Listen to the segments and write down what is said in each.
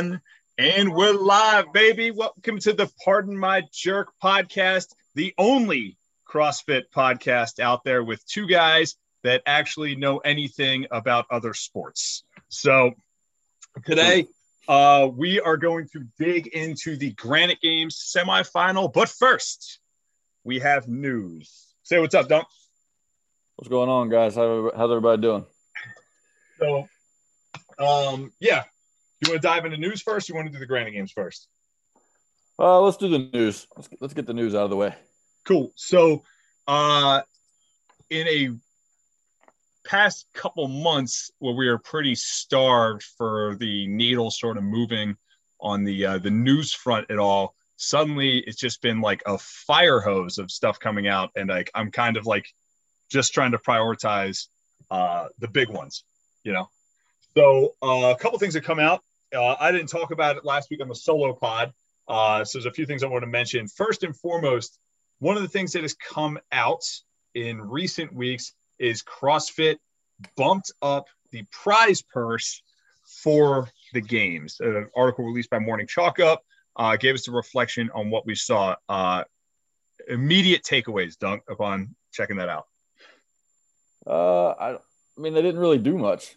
And we're live, baby. Welcome to the Pardon My Jerk podcast, the only CrossFit podcast out there with two guys that actually know anything about other sports. So today, uh, we are going to dig into the Granite Games semifinal. But first, we have news. Say what's up, Dunk. What's going on, guys? How, how's everybody doing? So, um, yeah, you want to dive into news first? you want to do the Granite Games first? Uh, let's do the news. Let's let's get the news out of the way. Cool. So, uh, in a past couple months where we were pretty starved for the needle sort of moving on the uh, the news front at all, suddenly it's just been like a fire hose of stuff coming out, and like I'm kind of like just trying to prioritize uh, the big ones, you know. So uh, a couple things that come out. Uh, I didn't talk about it last week on the solo pod. Uh, so there's a few things I want to mention. First and foremost, one of the things that has come out in recent weeks is CrossFit bumped up the prize purse for the games. An article released by Morning Chalk Up uh, gave us a reflection on what we saw. Uh, immediate takeaways, Dunk, upon checking that out. Uh, I, I mean, they didn't really do much.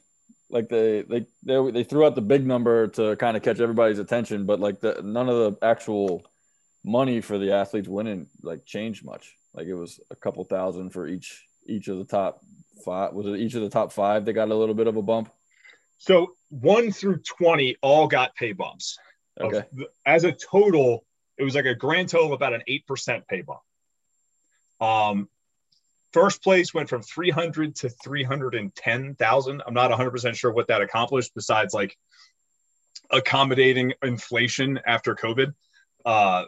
Like they, they they they threw out the big number to kind of catch everybody's attention, but like the none of the actual money for the athletes winning like changed much. Like it was a couple thousand for each each of the top five. Was it each of the top five that got a little bit of a bump? So one through twenty all got pay bumps. Okay. As a total, it was like a grand total of about an eight percent pay bump. Um, First place went from 300 to 310,000. I'm not 100% sure what that accomplished besides like accommodating inflation after COVID. Uh,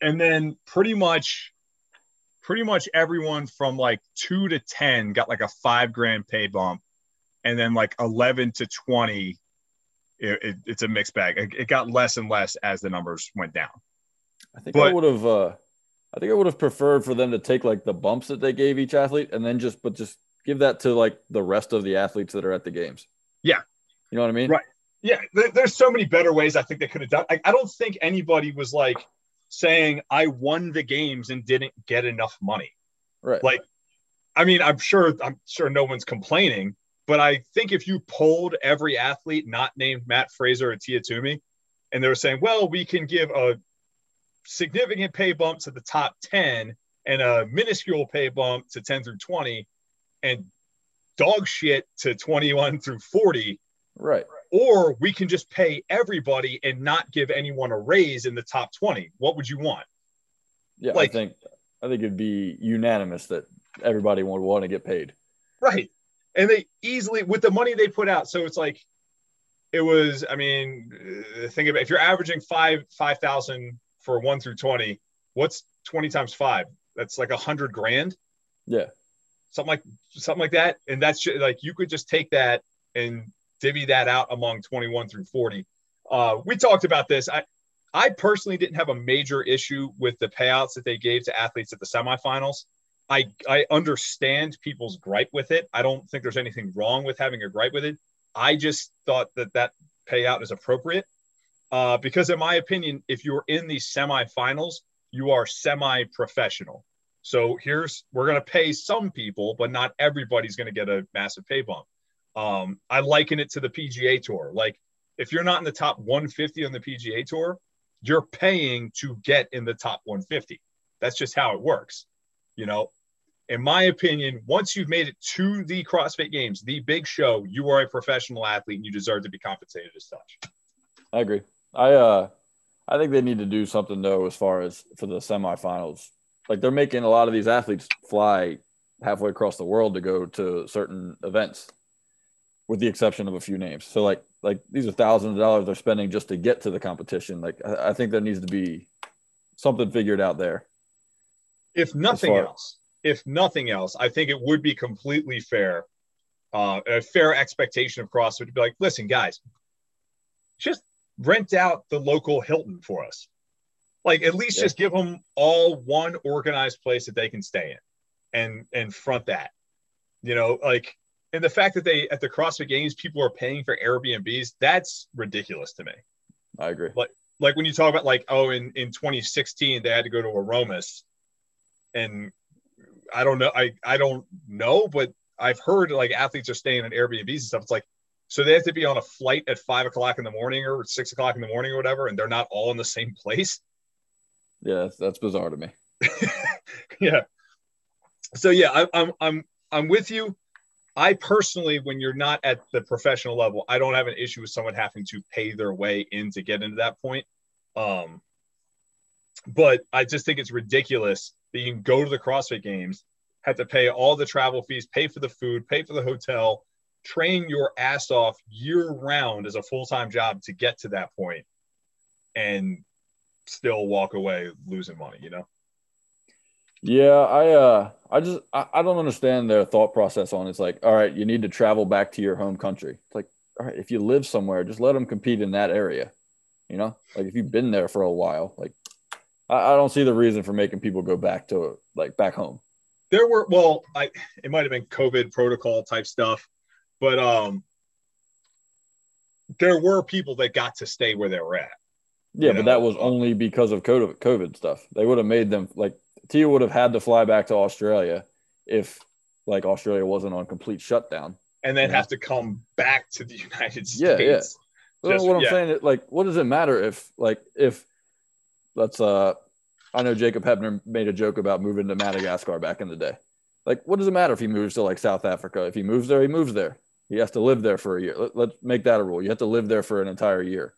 and then pretty much, pretty much everyone from like two to 10 got like a five grand pay bump. And then like 11 to 20, it, it, it's a mixed bag. It, it, got less and less as the numbers went down. I think but, I would have, uh, I think I would have preferred for them to take like the bumps that they gave each athlete and then just, but just give that to like the rest of the athletes that are at the games. Yeah. You know what I mean? Right. Yeah. There, there's so many better ways I think they could have done. I, I don't think anybody was like saying, I won the games and didn't get enough money. Right. Like, I mean, I'm sure, I'm sure no one's complaining, but I think if you polled every athlete not named Mat Fraser or Tia Toomey, and they were saying, well, we can give a significant pay bump to the top 10 and a minuscule pay bump to 10 through 20 and dog shit to 21 through 40 right. Or we can just pay everybody and not give anyone a raise in the top 20 what would you want? Yeah like, i think i think it'd be unanimous that everybody would want to get paid. Right. And they easily with the money they put out so it's like it was i mean uh, think about it, if you're averaging five five thousand for one through 20, what's 20 times five? That's like a hundred grand. Yeah. Something like something like that. And that's just, like you could just take that and divvy that out among 21 through 40. Uh, we talked about this. I I personally didn't have a major issue with the payouts that they gave to athletes at the semifinals. I I understand people's gripe with it. I don't think there's anything wrong with having a gripe with it. I just thought that that payout is appropriate. Uh, because in my opinion, if you're in the semifinals, you are semi-professional. So here's we're going to pay some people, but not everybody's going to get a massive pay bump. Um, I liken it to the PGA Tour. Like if you're not in the top 150 on the PGA Tour, you're paying to get in the top 150. That's just how it works. You know, in my opinion, once you've made it to the CrossFit Games, the big show, you are a professional athlete and you deserve to be compensated as such. I agree. I uh I think they need to do something though as far as for the semifinals. Like they're making a lot of these athletes fly halfway across the world to go to certain events, with the exception of a few names. So like like these are thousands of dollars they're spending just to get to the competition. Like I, I think there needs to be something figured out there. If nothing far- else, if nothing else, I think it would be completely fair, uh, a fair expectation of CrossFit to be like, listen, guys, just rent out the local Hilton for us. Like at least yeah. just give them all one organized place that they can stay in and and front that. You know, like and the fact that they at the CrossFit Games people are paying for Airbnbs, that's ridiculous to me. I agree. Like like when you talk about like oh in in 2016 they had to go to Aromas, and I don't know I I don't know but I've heard like athletes are staying in Airbnbs and stuff. It's like so they have to be on a flight at five o'clock in the morning or six o'clock in the morning or whatever, and they're not all in the same place. Yeah, that's, that's bizarre to me. yeah. So yeah, I, I'm I'm I'm with you. I personally, when you're not at the professional level, I don't have an issue with someone having to pay their way in to get into that point. Um, but I just think it's ridiculous that you can go to the CrossFit Games, have to pay all the travel fees, pay for the food, pay for the hotel, train your ass off year round as a full time job to get to that point, and still walk away losing money. You know. Yeah, I uh I just I, I don't understand their thought process on it's like, all right, you need to travel back to your home country. It's like, all right, if you live somewhere, just let them compete in that area. You know, like if you've been there for a while, like I, I don't see the reason for making people go back to like back home. There were well, I it might have been COVID protocol type stuff, but um there were people that got to stay where they were at. Yeah, but know? that was only because of COVID, stuff. They would have made them like Tia would have had to fly back to Australia if like Australia wasn't on complete shutdown. And then have to come back to the United States. Yeah, yeah. Just, what I'm yeah. saying, is like, what does it matter if, like, if let's, uh, I know Jacob Heppner made a joke about moving to Madagascar back in the day. Like, what does it matter if he moves to like South Africa? If he moves there, he moves there. He has to live there for a year. Let, us make that a rule. You have to live there for an entire year.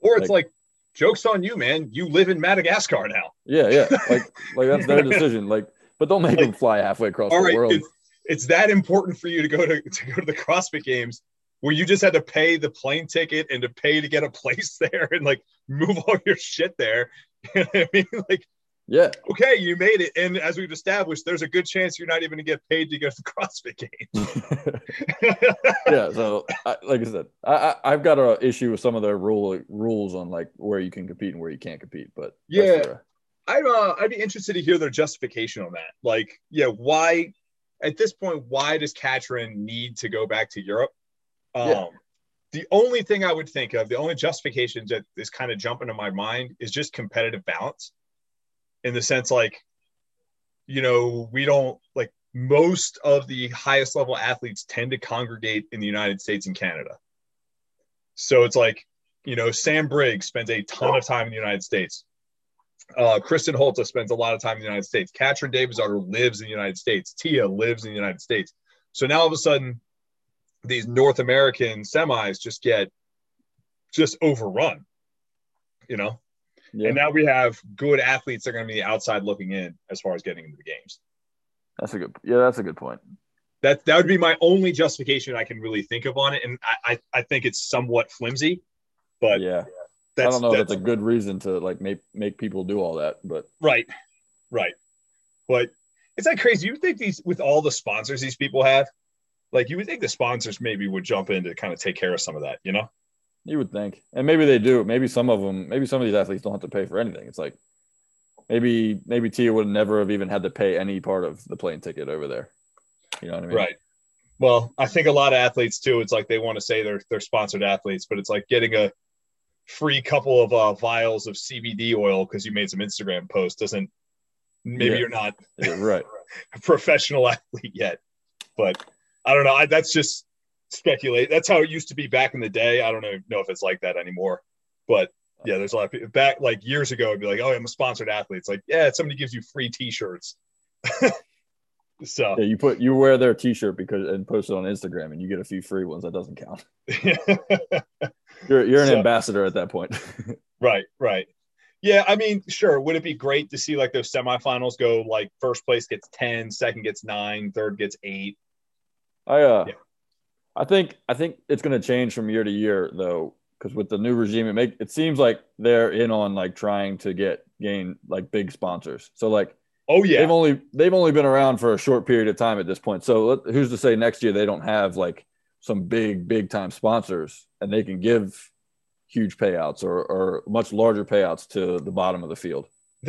Or it's like, like joke's on you, man. You live in Madagascar now. Yeah, yeah. Like, like that's their decision. Like, but don't make like, them fly halfway across the right, world. It's, it's that important for you to go to to go to the CrossFit Games where you just had to pay the plane ticket and to pay to get a place there and like move all your shit there. You know I mean, like yeah. Okay, you made it. And as we've established, there's a good chance you're not even going to get paid to go to the CrossFit games. yeah. So, I, like I said, I, I, have got an issue with some of their rule rules on like where you can compete and where you can't compete. But yeah, I'd, uh, I'd be interested to hear their justification on that. Like, yeah, why at this point, why does Katrin need to go back to Europe? Um, yeah. The only thing I would think of, the only justification that is kind of jumping to my mind is just competitive balance in the sense like you know we don't like most of the highest level athletes tend to congregate in the united states and canada so it's like you know sam briggs spends a ton of time in the united states uh, Kristin Holte spends a lot of time in the United States. Katrin Davidsdottir lives in the United States. Tia lives in the United States. So now all of a sudden, these North American semis just get just overrun. You know, yeah. And now we have good athletes that are going to be outside looking in as far as getting into the games. That's a good, yeah, that's a good point. That that would be my only justification I can really think of on it, and I I, I think it's somewhat flimsy, but yeah, I don't know. That's, that's a good reason to like make make people do all that, but right, right. But it's like crazy. You would think these with all the sponsors these people have, like you would think the sponsors maybe would jump in to kind of take care of some of that, you know? You would think, and maybe they do. Maybe some of them, maybe some of these athletes don't have to pay for anything. It's like maybe maybe Tia would never have even had to pay any part of the plane ticket over there. You know what I mean? Right. Well, I think a lot of athletes too. It's like they want to say they're they're sponsored athletes, but it's like getting a free couple of uh, vials of CBD oil because you made some Instagram post doesn't. Maybe yeah. you're not yeah, right a professional athlete yet, but I don't know. I, that's just speculate. That's how it used to be back in the day. I don't know, know if it's like that anymore, but yeah, there's a lot of people back like years ago. It'd be like, oh, I'm a sponsored athlete. It's like, yeah, somebody gives you free T-shirts. so yeah, you put you wear their T-shirt because and post it on Instagram, and you get a few free ones. That doesn't count. you're you're an so, ambassador at that point. right, right. Yeah, I mean, sure. Would it be great to see like those semifinals go like first place gets 10, second gets nine, third gets eight? I uh yeah. I think I think it's going to change from year to year though, because with the new regime, it make it seems like they're in on like trying to get gain like big sponsors. So like, oh yeah, they've only they've only been around for a short period of time at this point. So who's to say next year they don't have like some big big time sponsors and they can give huge payouts or, or much larger payouts to the bottom of the field.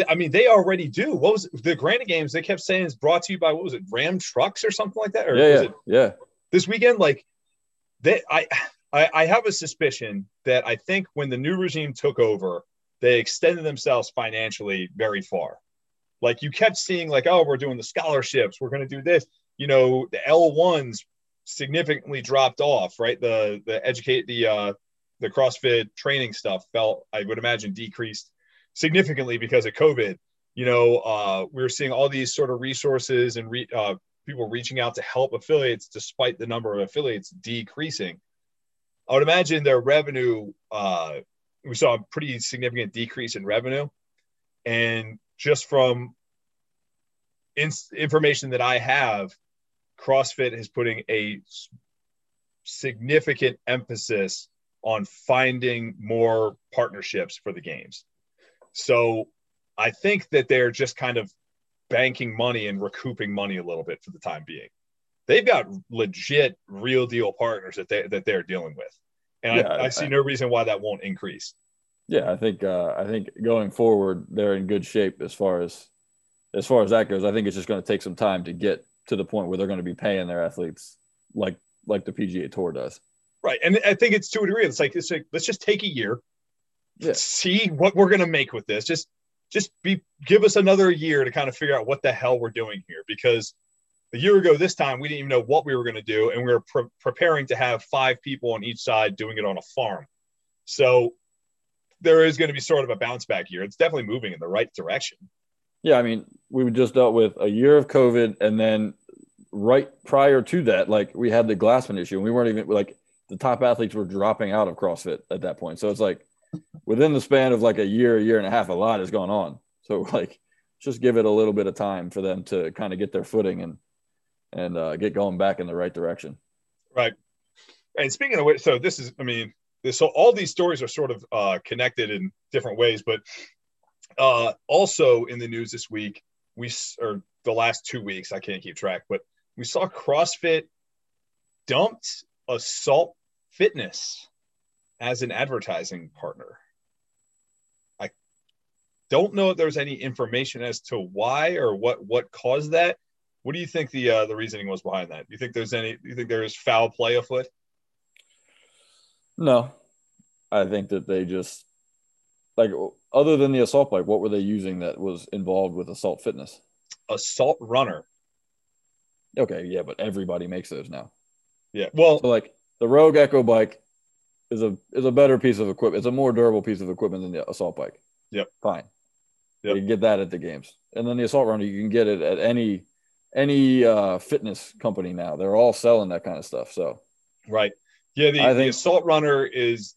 I mean, they already do. What was it? the Granite Games? They kept saying it's brought to you by what was it, Ram Trucks or something like that? Or yeah, yeah, it, yeah. This weekend, like they I I, I have a suspicion that I think when the new regime took over, they extended themselves financially very far. Like you kept seeing, like, oh, we're doing the scholarships, we're going to do this. You know, the L ones significantly dropped off, right? The the educate the uh, the CrossFit training stuff felt, I would imagine, decreased significantly because of COVID. You know, uh, we are seeing all these sort of resources and re, uh, people reaching out to help affiliates despite the number of affiliates decreasing. I would imagine their revenue, uh, we saw a pretty significant decrease in revenue. And just from in- information that I have, CrossFit is putting a significant emphasis on finding more partnerships for the games. So I think that they're just kind of banking money and recouping money a little bit for the time being. They've got legit, real deal partners that they that they're dealing with, and yeah, I, I, see no reason why that won't increase. Yeah, I think uh, I think going forward they're in good shape as far as as far as that goes. I think it's just going to take some time to get to the point where they're going to be paying their athletes like like the PGA Tour does. Right, and I think it's to a degree. It's like it's like let's just take a year, yeah. see what we're going to make with this. Just just be give us another year to kind of figure out what the hell we're doing here because a year ago this time we didn't even know what we were going to do and we were pre- preparing to have five people on each side doing it on a farm. So there is going to be sort of a bounce back here it's definitely moving in the right direction. Yeah i mean we just dealt with a year of covid and then right prior to that like we had the glassman issue and we weren't even like the top athletes were dropping out of crossfit at that point. So it's like within the span of like a year, a year and a half, a lot has gone on. So like, just give it a little bit of time for them to kind of get their footing and and uh, get going back in the right direction. Right. And speaking of which, so this is, I mean, this, so all these stories are sort of uh, connected in different ways, but uh, also in the news this week, we or the last two weeks, I can't keep track, but we saw CrossFit dumped Assault Fitness as an advertising partner. I don't know if there's any information as to why or what what caused that. What do you think the uh, the reasoning was behind that? Do you think there's any? Do you think there is foul play afoot? No, I think that they just like other than the assault bike, what were they using that was involved with assault fitness? Assault runner. Okay, yeah, but everybody makes those now. Yeah, well, so like the Rogue Echo bike is a is a better piece of equipment. It's a more durable piece of equipment than the assault bike. Yep. Fine. Yep. You can get that at the games, and then the assault runner you can get it at any any uh, fitness company now. They're all selling that kind of stuff. So. Right. Yeah. The, think, the assault runner is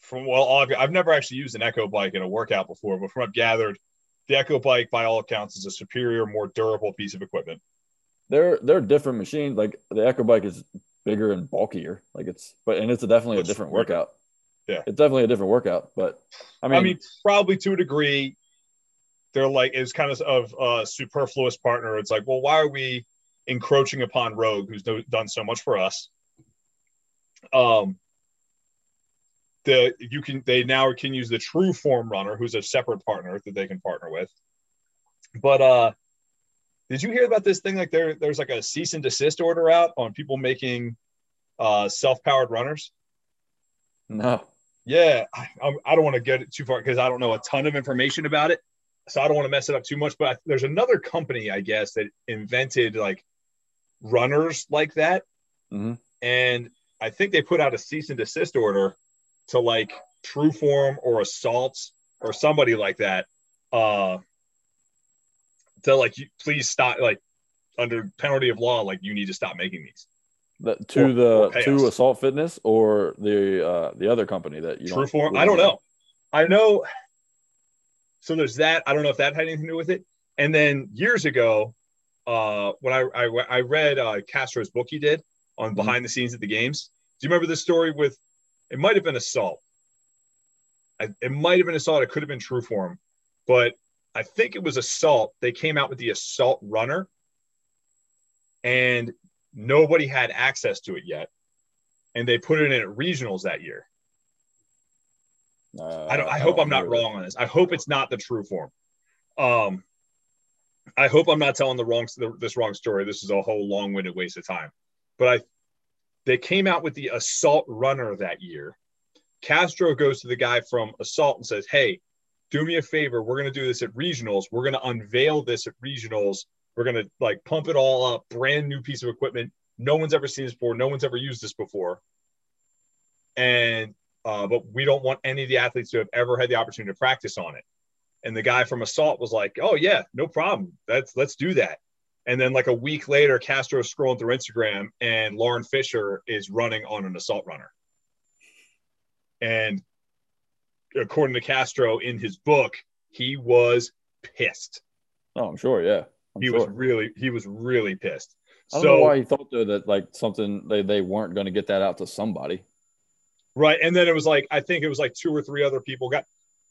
from well, I've, I've never actually used an Echo bike in a workout before, but from what I've gathered, the Echo bike, by all accounts, is a superior, more durable piece of equipment. They're they're different machines. Like the Echo bike is bigger and bulkier. Like it's, but and it's a definitely a different workout. Yeah, it's definitely a different workout. But I mean, I mean, probably to a degree, they're like it's kind of of a superfluous partner. It's like, well, why are we encroaching upon Rogue, who's do, done so much for us? Um, the you can they now can use the True Form Runner, who's a separate partner that they can partner with. But uh, did you hear about this thing? Like there, there's like a cease and desist order out on people making uh, self-powered runners. No. Yeah, I, I don't want to get it too far because I don't know a ton of information about it, so I don't want to mess it up too much. But I, there's another company, I guess, that invented like runners like that, mm-hmm. and I think they put out a cease and desist order to like True Form or Assaults or somebody like that. Uh, to like please stop like under penalty of law like you need to stop making these. The, to or, the or to assault fitness or the uh the other company that you true form i don't know. I know so there's that. I don't know if that had anything to do with it. And then years ago uh when i i, I read uh castro's book he did on mm-hmm. behind the scenes at the games do you remember the story with it might have been assault. I, it might have been assault. It could have been true form. But I think it was Assault. They came out with the Assault Runner, and nobody had access to it yet. And they put it in at regionals that year. Uh, I don't. I, I hope don't I'm not wrong on this. I hope it's not the true form. Um, I hope I'm not telling the wrong this wrong story. This is a whole long-winded waste of time. But I, they came out with the assault runner that year. Castro goes to the guy from assault and says, Hey, do me a favor. We're going to do this at regionals. We're going to unveil this at regionals. We're going to like pump it all up, brand new piece of equipment. No one's ever seen this before. No one's ever used this before. And, uh, but we don't want any of the athletes to have ever had the opportunity to practice on it. And the guy from assault was like, Oh yeah, no problem. That's, let's do that. And then like a week later, Castro's scrolling through Instagram and Lauren Fisher is running on an assault runner. And according to Castro in his book, he was pissed. Oh, I'm sure. Yeah. I'm he sure. was really, he was really pissed. I don't so, know why he thought though that like something they, they weren't going to get that out to somebody. right. And then it was like, I think it was like two or three other people got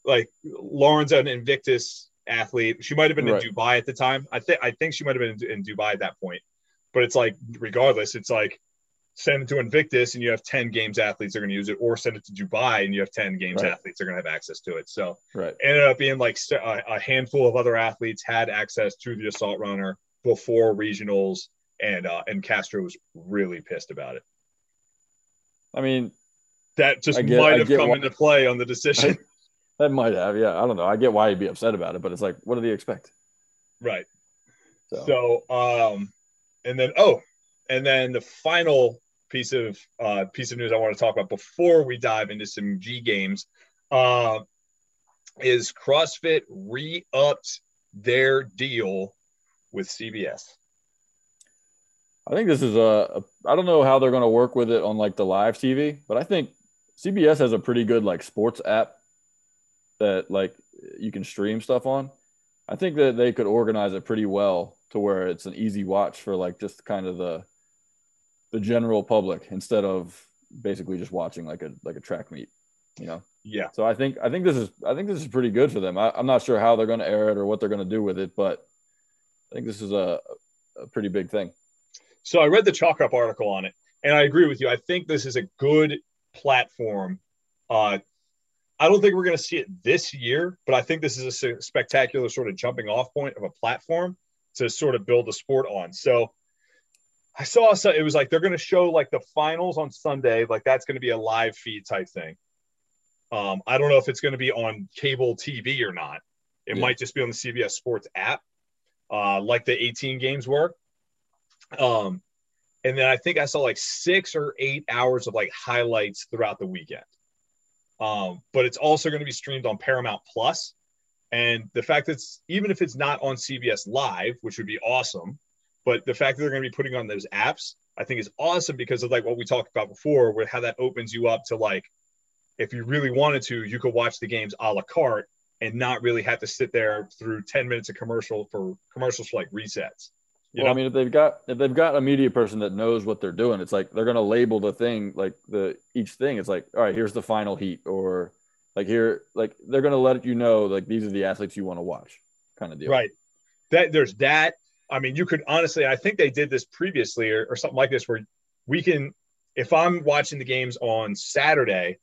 like Lauren's an Invictus athlete. She might have been Right. in Dubai at the time. I think, I think she might have been in, in Dubai at that point, but it's like, regardless, it's like, send it to Invictus and you have 10 games athletes are going to use it, or send it to Dubai and you have 10 games Right. athletes are going to have access to it. So Right. ended up being like a, handful of other athletes had access to the assault runner before regionals, and uh, and Castro was really pissed about it. I mean, That just get- might have come why- into play on the decision, that might have. Yeah. I don't know. I get why he'd be upset about it, but it's like, what did he expect? right? So, So, um, and then oh, and then the final piece of uh, piece of news I want to talk about before we dive into some G games uh, is CrossFit re-upped their deal with CBS. I think this is a, a. I don't know how they're going to work with it on like the live TV, but I think CBS has a pretty good like sports app that like you can stream stuff on. I think that they could organize it pretty well to where it's an easy watch for like just kind of the the general public instead of basically just watching like a like a track meet, you know. Yeah, So I think I think this is I think this is pretty good for them. I, I'm not sure how they're going to air it or what they're going to do with it, but I think this is a, a pretty big thing. So I read the Chalk Up article on it, and I agree with you. I think this is a good platform. Uh, I don't think we're going to see it this year, but I think this is a spectacular sort of jumping off point of a platform to sort of build a sport on. So I saw so it was like they're going to show like the finals on Sunday, like that's going to be a live feed type thing. Um, I don't know if it's going to be on cable TV or not. It Yeah. might just be on the CBS Sports app, uh, like the 18 games were. Um, and then I think I saw like six or eight hours of like highlights throughout the weekend. Um, but it's also going to be streamed on Paramount Plus. And the fact that it's even if it's not on CBS Live, which would be awesome, but the fact that they're going to be putting on those apps, I think is awesome because of like what we talked about before, with how that opens you up to like, if you really wanted to, you could watch the games a la carte and not really have to sit there through 10 minutes of commercial for commercials for like resets. You well, know? I mean, if they've got if they've got a media person that knows what they're doing, it's like they're gonna label the thing like the each thing. It's like, all right, here's the final heat, or like here, like they're gonna let you know like these are the athletes you want to watch, kind of deal. Right. That there's that. I mean, you could honestly, I think they did this previously or, or something like this where we can, if I'm watching the games on Saturday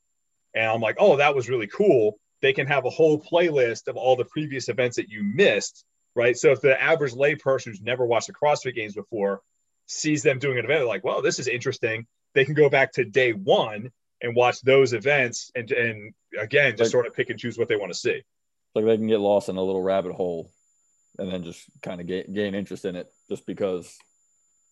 and I'm like, oh, that was really cool, they can have a whole playlist of all the previous events that you missed. Right. So if the average layperson who's never watched the CrossFit games before sees them doing an event, they're like, well, this is interesting. They can go back to day one and watch those events and, and again, just Like- sort of pick and choose what they want to see. Like they can get lost in a little rabbit hole, and then just kind of gain, gain interest in it just because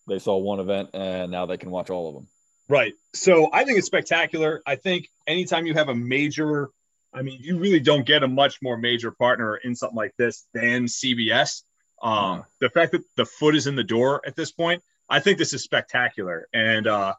they saw one event and now they can watch all of them. Right. So I think it's spectacular. I think anytime you have a major, I mean, you really don't get a much more major partner in something like this than CBS. Um, Yeah. The fact that the foot is in the door at this point, I think this is spectacular. And uh,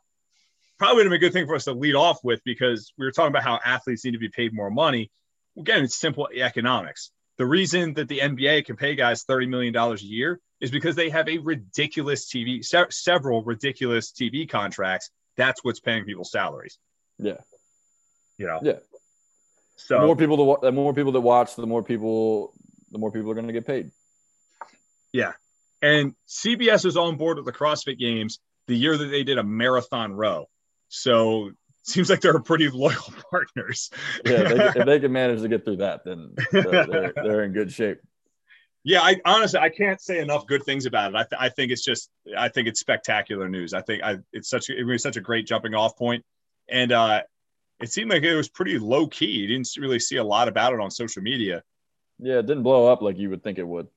probably would have been a good thing for us to lead off with because we were talking about how athletes need to be paid more money. Again, it's simple economics. The reason that the NBA can pay guys $30 million a year is because they have a ridiculous TV, se- several ridiculous TV contracts. That's what's paying people's salaries. Yeah. You know? Yeah. So, the more people wa- the more people that watch, the more people the more people are going to get paid. yeah. And CBS was on board with the CrossFit Games the year that they did a marathon row. So, seems like they're pretty loyal partners. Yeah, they, if they can manage to get through that, then they're, they're, they're in good shape. Yeah, I honestly I can't say enough good things about it. I, th- I think it's just I think it's spectacular news. I think I it's such a, it was such a great jumping off point, and uh, it seemed like it was pretty low key. You didn't really see a lot about it on social media. Yeah, it didn't blow up like you would think it would.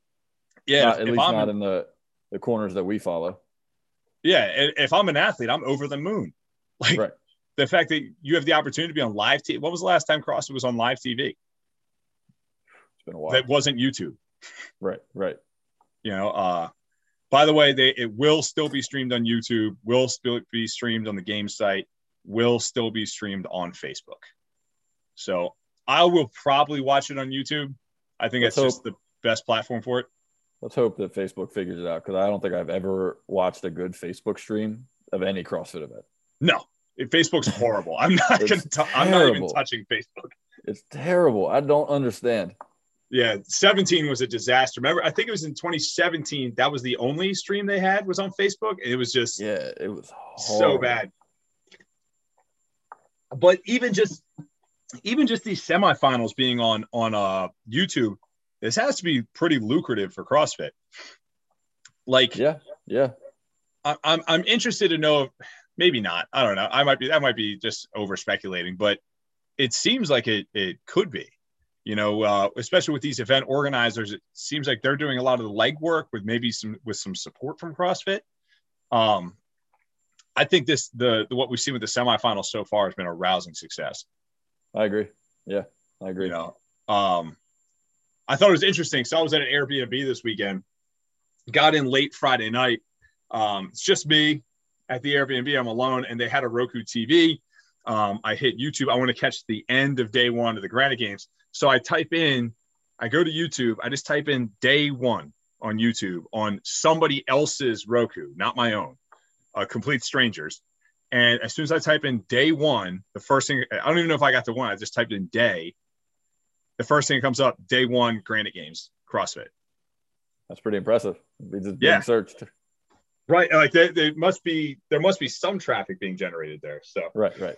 Yeah, Not- at least I'm- not in the the corners that we follow. Yeah, if I'm an athlete, I'm over the moon. Like Right. The fact that you have the opportunity to be on live TV. What was the last time CrossFit was on live TV? It's been a while. That wasn't YouTube. right, right. You know. Uh, by the way, they it will still be streamed on YouTube. Will still be streamed on the game site. Will still be streamed on Facebook. So I will probably watch it on YouTube. I think Let's it's just the best platform for it. Let's hope that Facebook figures it out because I don't think I've ever watched a good Facebook stream of any CrossFit event. No, Facebook's horrible. I'm not gonna. T- I'm not even touching Facebook. It's terrible. I don't understand. Yeah, 17 was a disaster. Remember, I think it was in 2017. That was the only stream they had was on Facebook. and It was just Yeah, it was so bad. But even just even just these semifinals being on on uh YouTube, this has to be pretty lucrative for CrossFit. Like Yeah, yeah. I- I'm I'm interested to know maybe not. I don't know. I might be that might be just over speculating, but it seems like it it could be. You know, uh, especially with these event organizers, it seems like they're doing a lot of the legwork with maybe some with some support from CrossFit. Um, I think this the, the what we've seen with the semifinals so far has been a rousing success. I agree. Yeah, I agree. You know, um, I thought it was interesting. So I was at an Airbnb this weekend, got in late Friday night. Um, it's just me at the Airbnb. I'm alone, and they had a Roku TV. Um, I hit YouTube. I want to catch the end of day one of the Granite Games. So I type in, I go to YouTube. I just type in day one on YouTube on somebody else's Roku, not my own, uh, complete strangers. And as soon as I type in day one, the first thing I don't even know if I got the one. I just typed in day. The first thing that comes up, day one, Granite Games, CrossFit. That's pretty impressive. It's just Yeah. being searched. Right, like they, there must be there must be some traffic being generated there. So Right, right.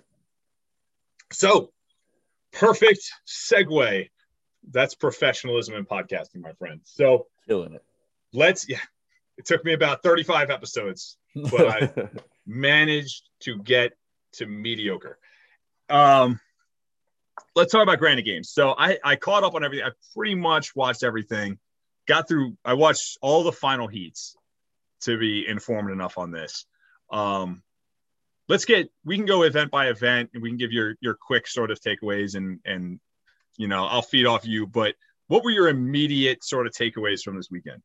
so perfect segue. That's professionalism in podcasting, my friend. So Killing it. let's yeah. It took me about 35 episodes But I- managed to get to mediocre. Um, let's talk about Granite Games. So I, I caught up on everything. I pretty much watched everything. Got through. I watched all the final heats to be informed enough on this. Um, let's get. We can go event by event, and we can give your your quick sort of takeaways, and and you know I'll feed off you. But what were your immediate sort of takeaways from this weekend?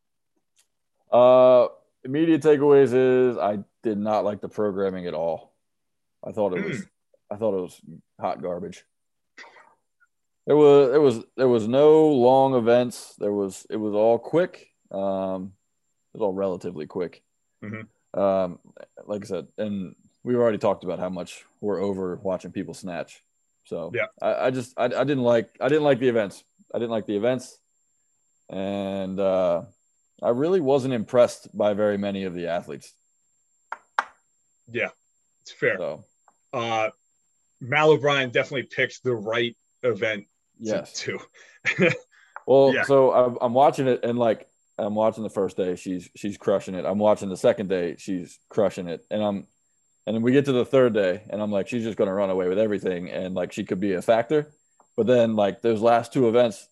Uh, immediate takeaways is I did not like the programming at all. I thought it was, I thought it was hot garbage. There was, there was, there was no long events. There was, it was all quick. Um, was all relatively quick. Mhm. Um, like I said, and we've already talked about how much we're over watching people snatch. So Yeah. I, I just, I, I didn't like, I didn't like the events. I didn't like the events, and uh, I really wasn't impressed by very many of the athletes. Yeah, it's fair. So uh, Mal O'Brien definitely picked the right event yes, to. well, Yeah. so I'm, I'm watching it, and like I'm watching the first day, she's she's crushing it. I'm watching the second day, she's crushing it, and I'm, and then we get to the third day, and I'm like, she's just gonna run away with everything, and like she could be a factor, but then like those last two events,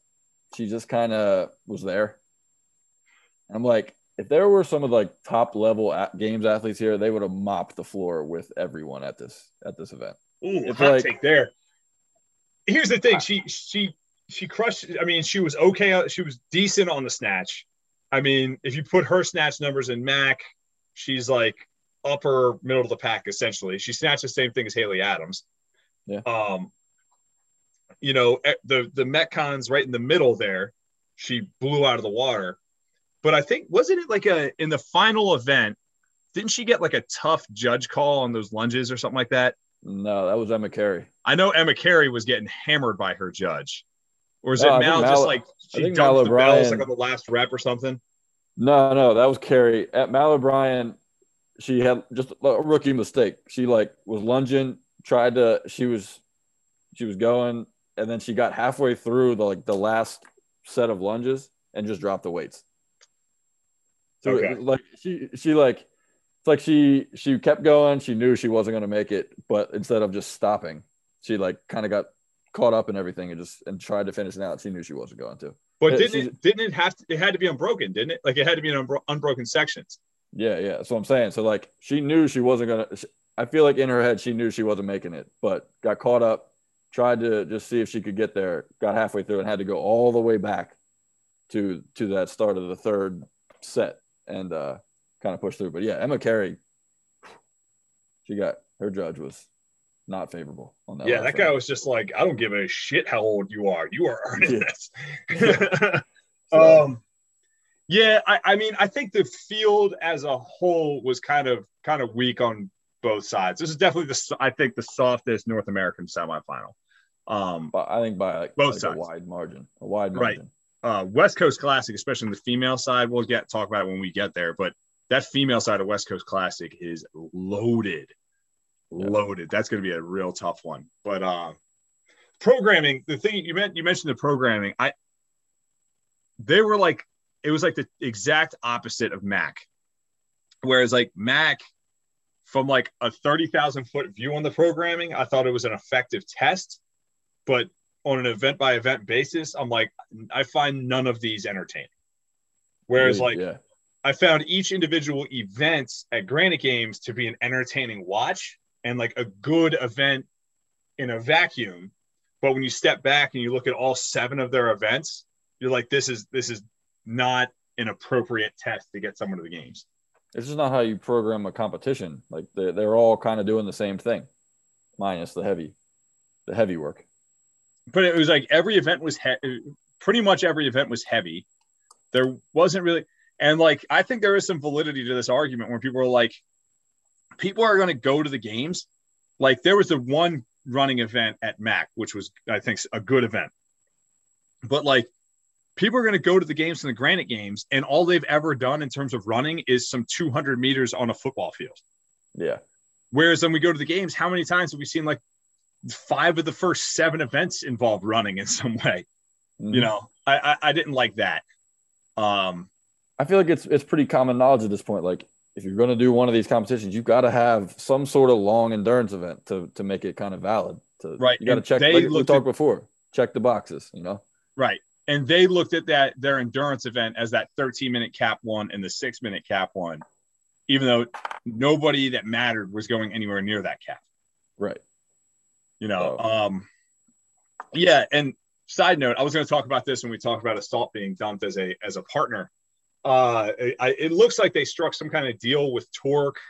she just kind of was there. And I'm like, if there were some of like top level a- games athletes here, they would have mopped the floor with everyone at this at this event. Ooh, It's hot like- take there. Here's the thing: she she she crushed. I mean, she was okay. She was decent on the snatch. I mean, if you put her snatch numbers in MACC, she's like upper middle of the pack essentially. She snatched the same thing as Haley Adams. Yeah. Um. You know the the Metcons right in the middle there. She blew out of the water, but I think wasn't it like a in the final event? Didn't she get like a tough judge call on those lunges or something like that? No, that was Emma Carey. I know Emma Carey was getting hammered by her judge. Or is it think Mal just like she dumped Mal the bells like on the last rep or something? No, no, that was Carey. At Mal O'Brien, she had just a rookie mistake. She like was lunging, tried to she was she was going, and then she got halfway through the like the last set of lunges and just dropped the weights. So Okay. like she she like it's like she she kept going. She knew she wasn't going to make it, but instead of just stopping, she like kind of got caught up in everything and just and tried to finish it out. She knew she wasn't going to. But Yeah, didn't it, didn't it have to? It had to be unbroken, didn't it? Like it had to be in unbro- unbroken sections. Yeah, yeah. That's what I'm saying. So like she knew she wasn't gonna. sh I feel like in her head she knew she wasn't making it, but got caught up. Tried to just see if she could get there. Got halfway through and had to go all the way back to to that start of the third set and uh kind of push through. But yeah, Emma Carey, she got her judge was not favorable on that. yeah, that guy was just like, I don't give a shit how old you are. You are earning Yeah. this. So- um, yeah, I, I mean, I think the field as a whole was kind of kind of weak on both sides. This is definitely the I think the softest North American semifinal. Um, But I think by like, Both like sides. a wide margin, a wide Right. margin. uh, West Coast Classic, especially on the female side, we'll get talk about it when we get there. But that female side of West Coast Classic is loaded, Yeah. Loaded. That's going to be a real tough one. But uh, programming, the thing you meant, you mentioned the programming. I they were like it was like the exact opposite of MACC. Whereas like MACC, from like a thirty thousand foot view on the programming, I thought it was an effective test, but on an event by event basis, I'm like, I find none of these entertaining. Whereas, like, yeah, I found each individual event at Granite Games to be an entertaining watch and like a good event in a vacuum. But when you step back and you look at all seven of their events, you're like, this is this is not an appropriate test to get someone to the games. it's just not how you program a competition. Like they're, they're all kind of doing the same thing, minus the heavy, the heavy work. but it was like every event was he- pretty much every event was heavy. There wasn't really, and like I think there is some validity to this argument where people are like, people are going to go to the games. Like there was the one running event at MACC, which was I think a good event, but like people are going to go to the games and the Granite games, and all they've ever done in terms of running is some 200 meters on a football field. Yeah, Whereas when we go to the games, how many times have we seen like five of the first seven events involve running in some way? Mhm. You know, I, I I didn't like that. Um, I feel like it's it's pretty common knowledge at this point. Like if you're going to do one of these competitions, you've got to have some sort of long endurance event to to make it kind of valid. To, Right, you got to check. they Like we talked at- before, check the boxes. You know. right. And they looked at that their endurance event as that 13 minute cap one and the six minute cap one, even though nobody that mattered was going anywhere near that cap. Right. You know, um, yeah. And side note, I was going to talk about this when we talked about assault being dumped as a as a partner. Uh, I, it looks like they struck some kind of deal with Torque,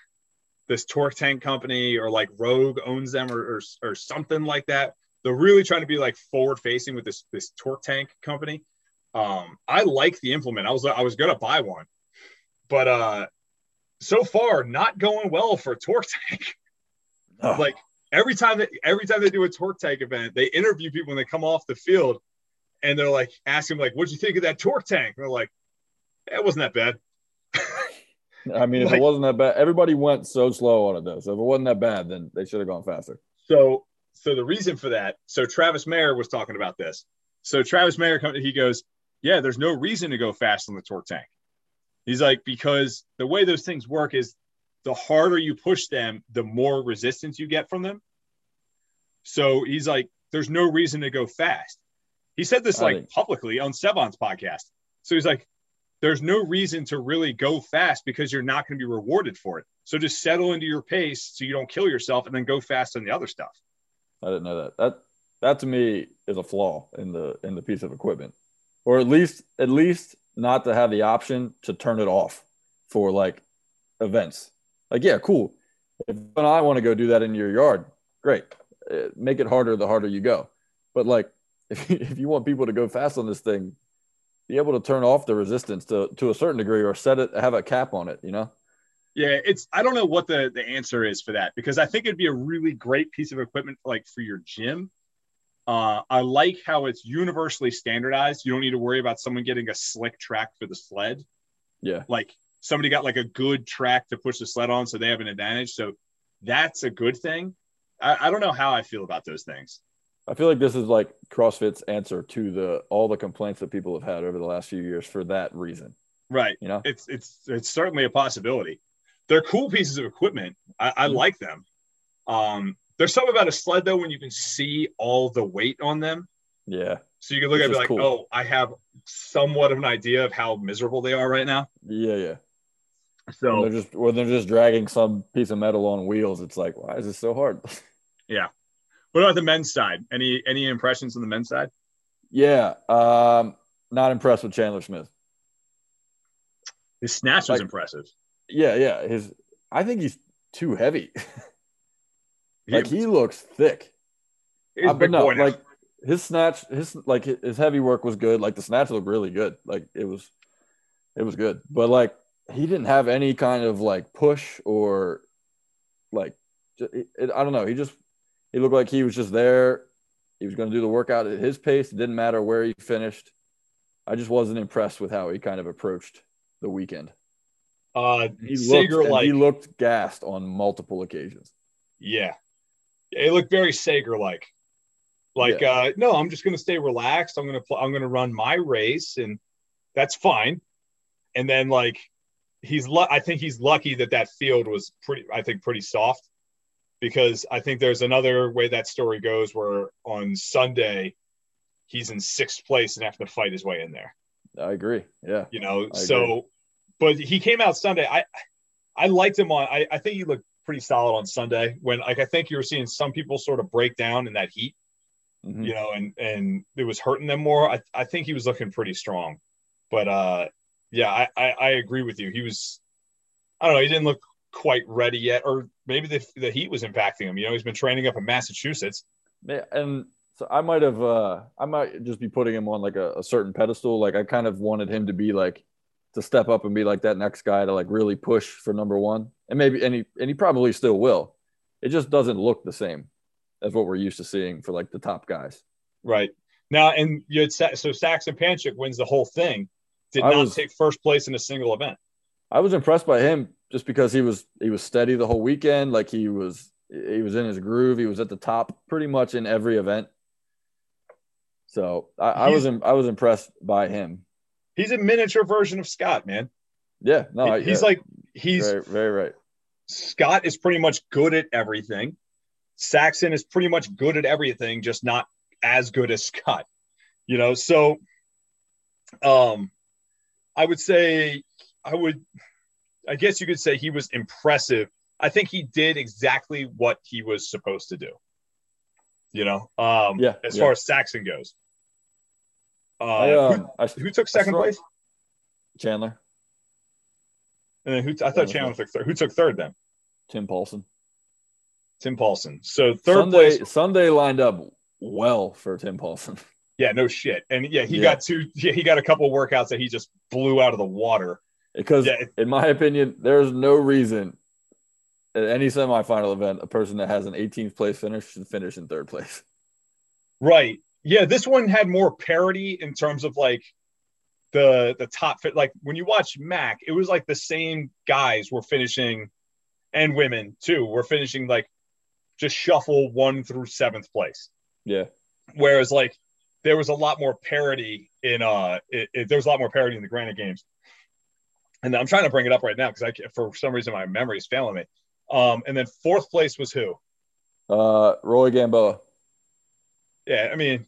this Torque tank company, or like Rogue owns them, or or, or something like that. They're really trying to be like forward facing with this this Torque tank company. Um, I like the implement. I was I was gonna buy one, but uh, so far not going well for Torque tank Oh, like every time that every time they do a torque tank event, they interview people when they come off the field, and they're like asking like, "What'd you think of that torque tank?" And they're like, "Yeah, "It wasn't that bad." I mean, if like- it wasn't that bad, everybody went so slow on it though. So if it wasn't that bad, then they should have gone faster. So, so the reason for that, so Travis Mayer was talking about this. So Travis Mayer, he goes, "Yeah, there's no reason to go fast on the torque tank." He's like, because the way those things work is, the harder you push them, the more resistance you get from them. So he's like, "There's no reason to go fast." He said this I like think- publicly on Sevan's podcast. So he's like, "There's no reason to really go fast because you're not going to be rewarded for it. So just settle into your pace so you don't kill yourself, and then go fast on the other stuff." I didn't know that. That that to me is a flaw in the in the piece of equipment, or at least at least not to have the option to turn it off for like events. Like, yeah, cool. If you and I want to go do that in your yard, great. Uh, Make it harder the harder you go. But like, if you, if you want people to go fast on this thing, be able to turn off the resistance to to a certain degree, or set it have a cap on it. You know. Yeah, it's I don't know what the the answer is for that because I think it'd be a really great piece of equipment like for your gym. Uh, I like how it's universally standardized. You don't need to worry about someone getting a slick track for the sled. Yeah. Like somebody got like a good track to push the sled on, so they have an advantage. So that's a good thing. I, I don't know how I feel about those things. I feel like this is like CrossFit's answer to the all the complaints that people have had over the last few years for that reason. Right. You know, it's it's it's certainly a possibility. They're cool pieces of equipment. I, I Mhm. like them. Um, there's something about a sled though when you can see all the weight on them. yeah, So you can look It's at it and be like, cool. oh, I have somewhat of an idea of how miserable they are right now. yeah, yeah. When So they're just when they're just dragging some piece of metal on wheels, it's like, why is this so hard? what about the men's side? Any any impressions on the men's side? yeah, um, not impressed with Chandler Smith. His snatch was Like- impressive. Yeah, yeah. His, I think he's too heavy. He, like he looks thick. he's a big but no, like his snatch, his like his heavy work was good. Like the snatch looked really good. Like it was, it was good. But like he didn't have any kind of like push or like it- I don't know. He just he looked like he was just there. He was going to do the workout at his pace. It didn't matter where he finished. I just wasn't impressed with how he kind of approached the weekend. uh, He looked, Sager like he looked gassed on multiple occasions. Yeah. It looked very Sager like. Like, uh, no, I'm just gonna stay relaxed. I'm gonna pl- I'm gonna run my race, and that's fine. And then like he's lu- I think he's lucky that that field was pretty I think pretty soft because I think there's another way that story goes where on Sunday he's in sixth place and have to fight his way in there I agree. Yeah. you know I so agree. but he came out sunday i i liked him on I, I think he looked pretty solid on sunday when like i think you were seeing some people sort of break down in that heat Mhm. you know and and it was hurting them more i, I think he was looking pretty strong but uh yeah I, I i agree with you he was i don't know he didn't look quite ready yet or maybe the, the heat was impacting him you know he's been training up in massachusetts Yeah, and so I might have, uh, I might just be putting him on like a, a certain pedestal. Like I kind of wanted him to be like to step up and be like that next guy to like really push for number one, and maybe and he and he probably still will. It just doesn't look the same as what we're used to seeing for like the top guys. right now and you had so saxon panchik wins the whole thing did I not was- take first place in a single event I was impressed by him just because he was he was steady the whole weekend. Like he was he was in his groove. He was at the top pretty much in every event. So I, I was I was impressed by him. he's a miniature version of Scott, man. Yeah, no, I, he's yeah, like he's very, very right. Scott is pretty much good at everything. Saxon is pretty much good at everything, just not as good as Scott. You know, so um I would say I would I guess you could say he was impressive. I think he did exactly what he was supposed to do. You know, um Yeah, as yeah. far as Saxon goes. Uh, I, um, I, who, who took second saw- place? Chandler, And then who I thought Chandler Chandler took third. Who took third then? Tim Paulson. Tim Paulson. So third Sunday, place. Sunday lined up well for Tim Paulson. Yeah, no shit. And yeah, he Yeah. got two. Yeah, he got a couple workouts that he just blew out of the water. Because, Yeah. in my opinion, there's no reason at any semifinal event a person that has an 18th place finish should finish in third place. Right. Yeah, this one had more parity in terms of like the the top fit. Like when you watch MACC, it was like the same guys were finishing, and women too were finishing like just shuffle one through seventh place. Yeah, Whereas like there was a lot more parity in uh it, it, there was a lot more parity in the Granite Games. And I'm trying to bring it up right now because I ca- for some reason my memory is failing me. Um, and then fourth place was who? uh, Roy Gamboa. Yeah, I mean,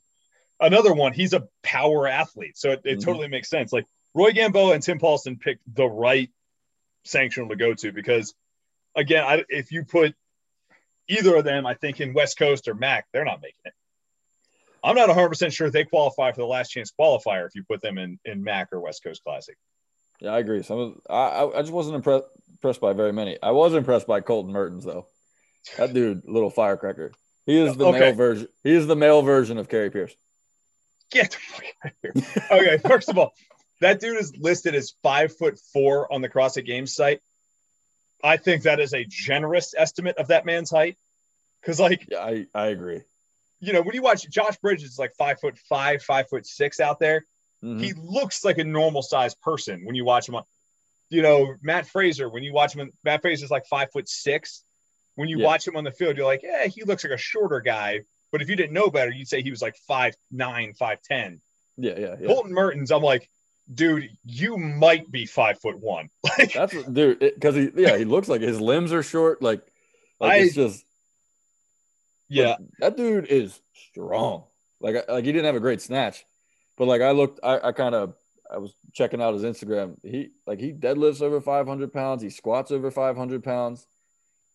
another one. He's a power athlete, so it, it Mhm. totally makes sense. Like Roy Gamboa and Tim Paulson picked the right sanctional to go to because, again, I, if you put either of them, I think in West Coast or MACC, they're not making it. I'm not 100 percent sure they qualify for the last chance qualifier if you put them in in MACC or West Coast Classic. Yeah, I agree. Some of, I, I just wasn't impressed impressed by very many. I was impressed by Colten Mertens though. That dude, little firecracker. He is the Okay. male version. He is the male version of Kari Pearce. Get the fuck out of here. Okay, first of all, that dude is listed as five foot four on the CrossFit Games site. I think that is a generous estimate of that man's height. Because, like, Yeah, I, I agree. you know, when you watch Josh Bridges, is like five foot five, five foot six out there. Mhm. He looks like a normal sized person when you watch him on. You know, Mat Fraser, when you watch him, Mat Fraser's like five foot six. When you Yeah. watch him on the field, you're like, yeah, he looks like a shorter guy. But if you didn't know better, you'd say he was like five nine, five ten. Yeah, yeah, yeah. Colten Mertens, I'm like, dude, you might be five foot one. Like That's dude, because he yeah, he looks like his limbs are short. Like, like I- it's just yeah, that dude is strong. Like, like he didn't have a great snatch, but like I looked, I, I kind of I was checking out his Instagram. He like he deadlifts over 500 pounds. He squats over 500 pounds.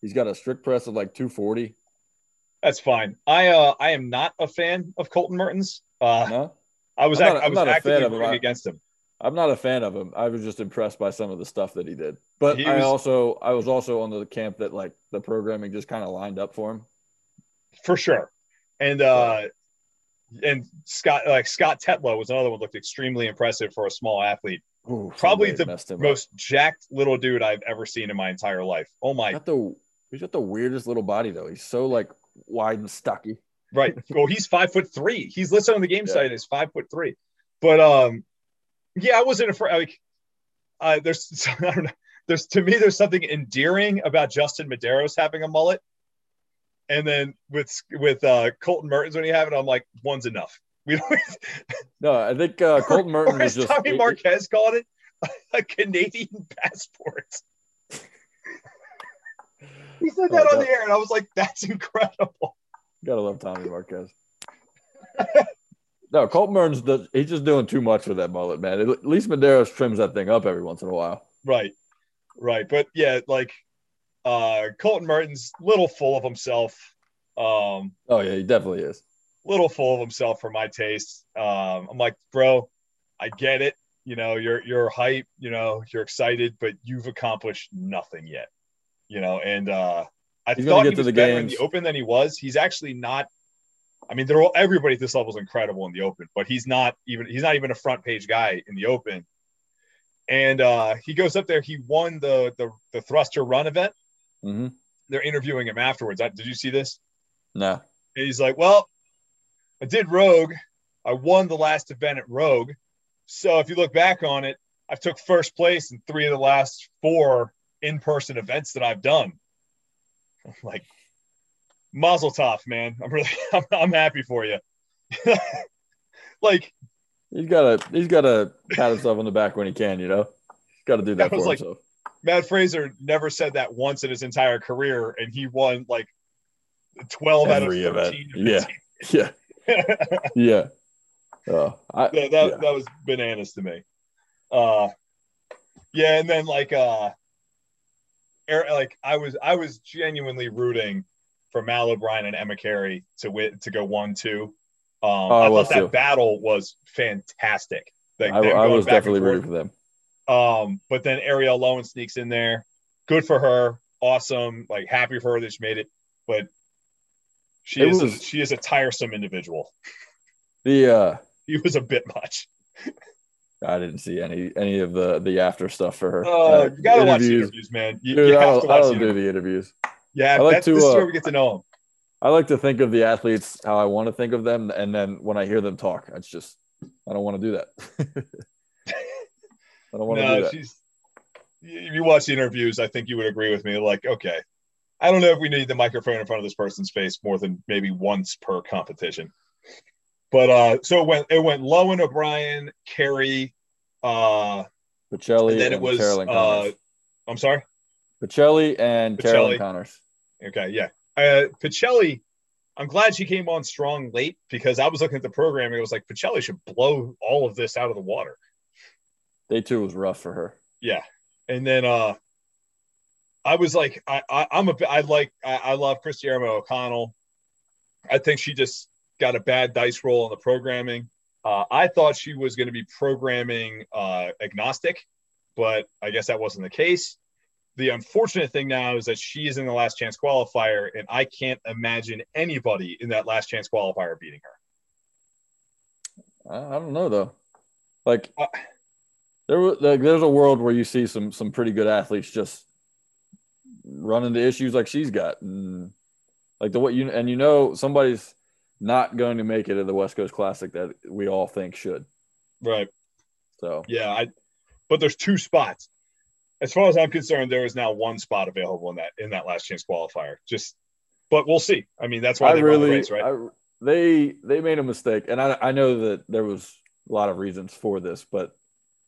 He's got a strict press of like 240. that's fine. I uh I am not a fan of Colten Mertens. Uh No, I was I'm not- I I'm was not a fan actively of him. I- against him. I'm not a fan of him. I was just impressed by some of the stuff that he did. But He I was- also I was also on the camp that like the programming just kind of lined up for him. for sure. And uh and Scott like Scott Tetlow was another one looked extremely impressive for a small athlete. Ooh, Probably the him up. Most jacked little dude I've ever seen in my entire life. Oh my Got the he's got the weirdest little body though. He's so like wide and stocky. right. Well, he's five foot three. He's listed on the game Yeah. site as five foot three. But um yeah, I wasn't afraid like uh there's I don't know. There's to me there's something endearing about Justin Medeiros having a mullet. And then with with uh Colten Mertens when you have it, I'm like, one's enough. We don't No, I think uh, Colten Mertens or as just Tommy Marquez called it, a Canadian passport. he said that Oh, on that- the air, and I was like, "That's incredible." Gotta love Tommy Marquez. no, Colten Mertens does, he's just doing too much with that mullet, man. At least Medeiros trims that thing up every once in a while. Right, right, but yeah, like uh, Colten Mertens, little full of himself, um, Oh yeah, he definitely is. little full of himself for my taste. Um, I'm like, bro, I get it. You know, you're you're hype. You know, you're excited, but you've accomplished nothing yet. You know, and uh, I He's thought he was the better in the Open than he was. He's actually not. I mean, they're all, everybody at this level is incredible in the Open, but he's not even he's not even a front page guy in the Open. And uh, he goes up there. He won the the, the thruster run event. Hmm They're interviewing him afterwards. I, did you see this? No. And he's like, Well, I did Rogue. I won the last event at Rogue. So if you look back on it, I took first place in three of the last four in-person events that I've done. I'm like, Mazel tov, man. I'm really I'm, I'm happy for you. like He's gotta he's gotta pat himself on the back when he can, you know. He's gotta do that That for like- himself. Mat Fraser never said that once in his entire career, and he won like 12 Every out of event. 13. Yeah. Yeah. Yeah. Oh, I, that, that, yeah. that was bananas to me. Uh, yeah, and then like uh, Eric, like I was I was genuinely rooting for Mal O'Brien and Emma Carey to win to go one two. Um, Oh, I I thought that too. battle was fantastic. Like, I, I was definitely rooting for them. Um, but then Arielle Loewen sneaks in there. Good for her. Awesome. Like happy for her that she made it. But she It is was- a, she is a tiresome individual. The uh He was a bit much. I didn't see any any of the the after stuff for her. Oh, Uh, you gotta watch the interviews. interviews, man. You, Dude, you have don't, to watch the don't do interviews. the interviews. Yeah, I like that's, to, this is uh, where we get to know them. I like to think of the athletes how I want to think of them, and then when I hear them talk, it's just I don't want to do that. I don't want to do No, that. she's. If you watch the interviews, I think you would agree with me. Like, okay, I don't know if we need the microphone in front of this person's face more than maybe once per competition. But uh, so it went it went Loewen O'Brien, Carey, uh, Pacelli and then it and was, Carolyn uh, I'm sorry. Pacelli and Carolyn Connors. Okay, yeah. Uh, Pacelli, I'm glad she came on strong late because I was looking at the program. And It was like Pacelli should blow all of this out of the water. Day two was rough for her. Yeah, and then uh, I was like, I, I I'm a I like I, I love Christiana O'Connell. I think she just got a bad dice roll on the programming. Uh, I thought she was going to be programming uh, agnostic, but I guess that wasn't the case. The unfortunate thing now is that she is in the last chance qualifier, and I can't imagine anybody in that last chance qualifier beating her. I, I don't know though. Like Uh, there was like, there's a world where you see some some pretty good athletes just run into issues like she's got, and like the what you and you know somebody's not going to make it at the West Coast Classic that we all think should. Right. So Yeah, I but there's two spots. As far as I'm concerned, there is now one spot available in that in that last chance qualifier. Just but we'll see. I mean, that's why I they run the really, race, right? I, they they made a mistake, and I I know that there was a lot of reasons for this, but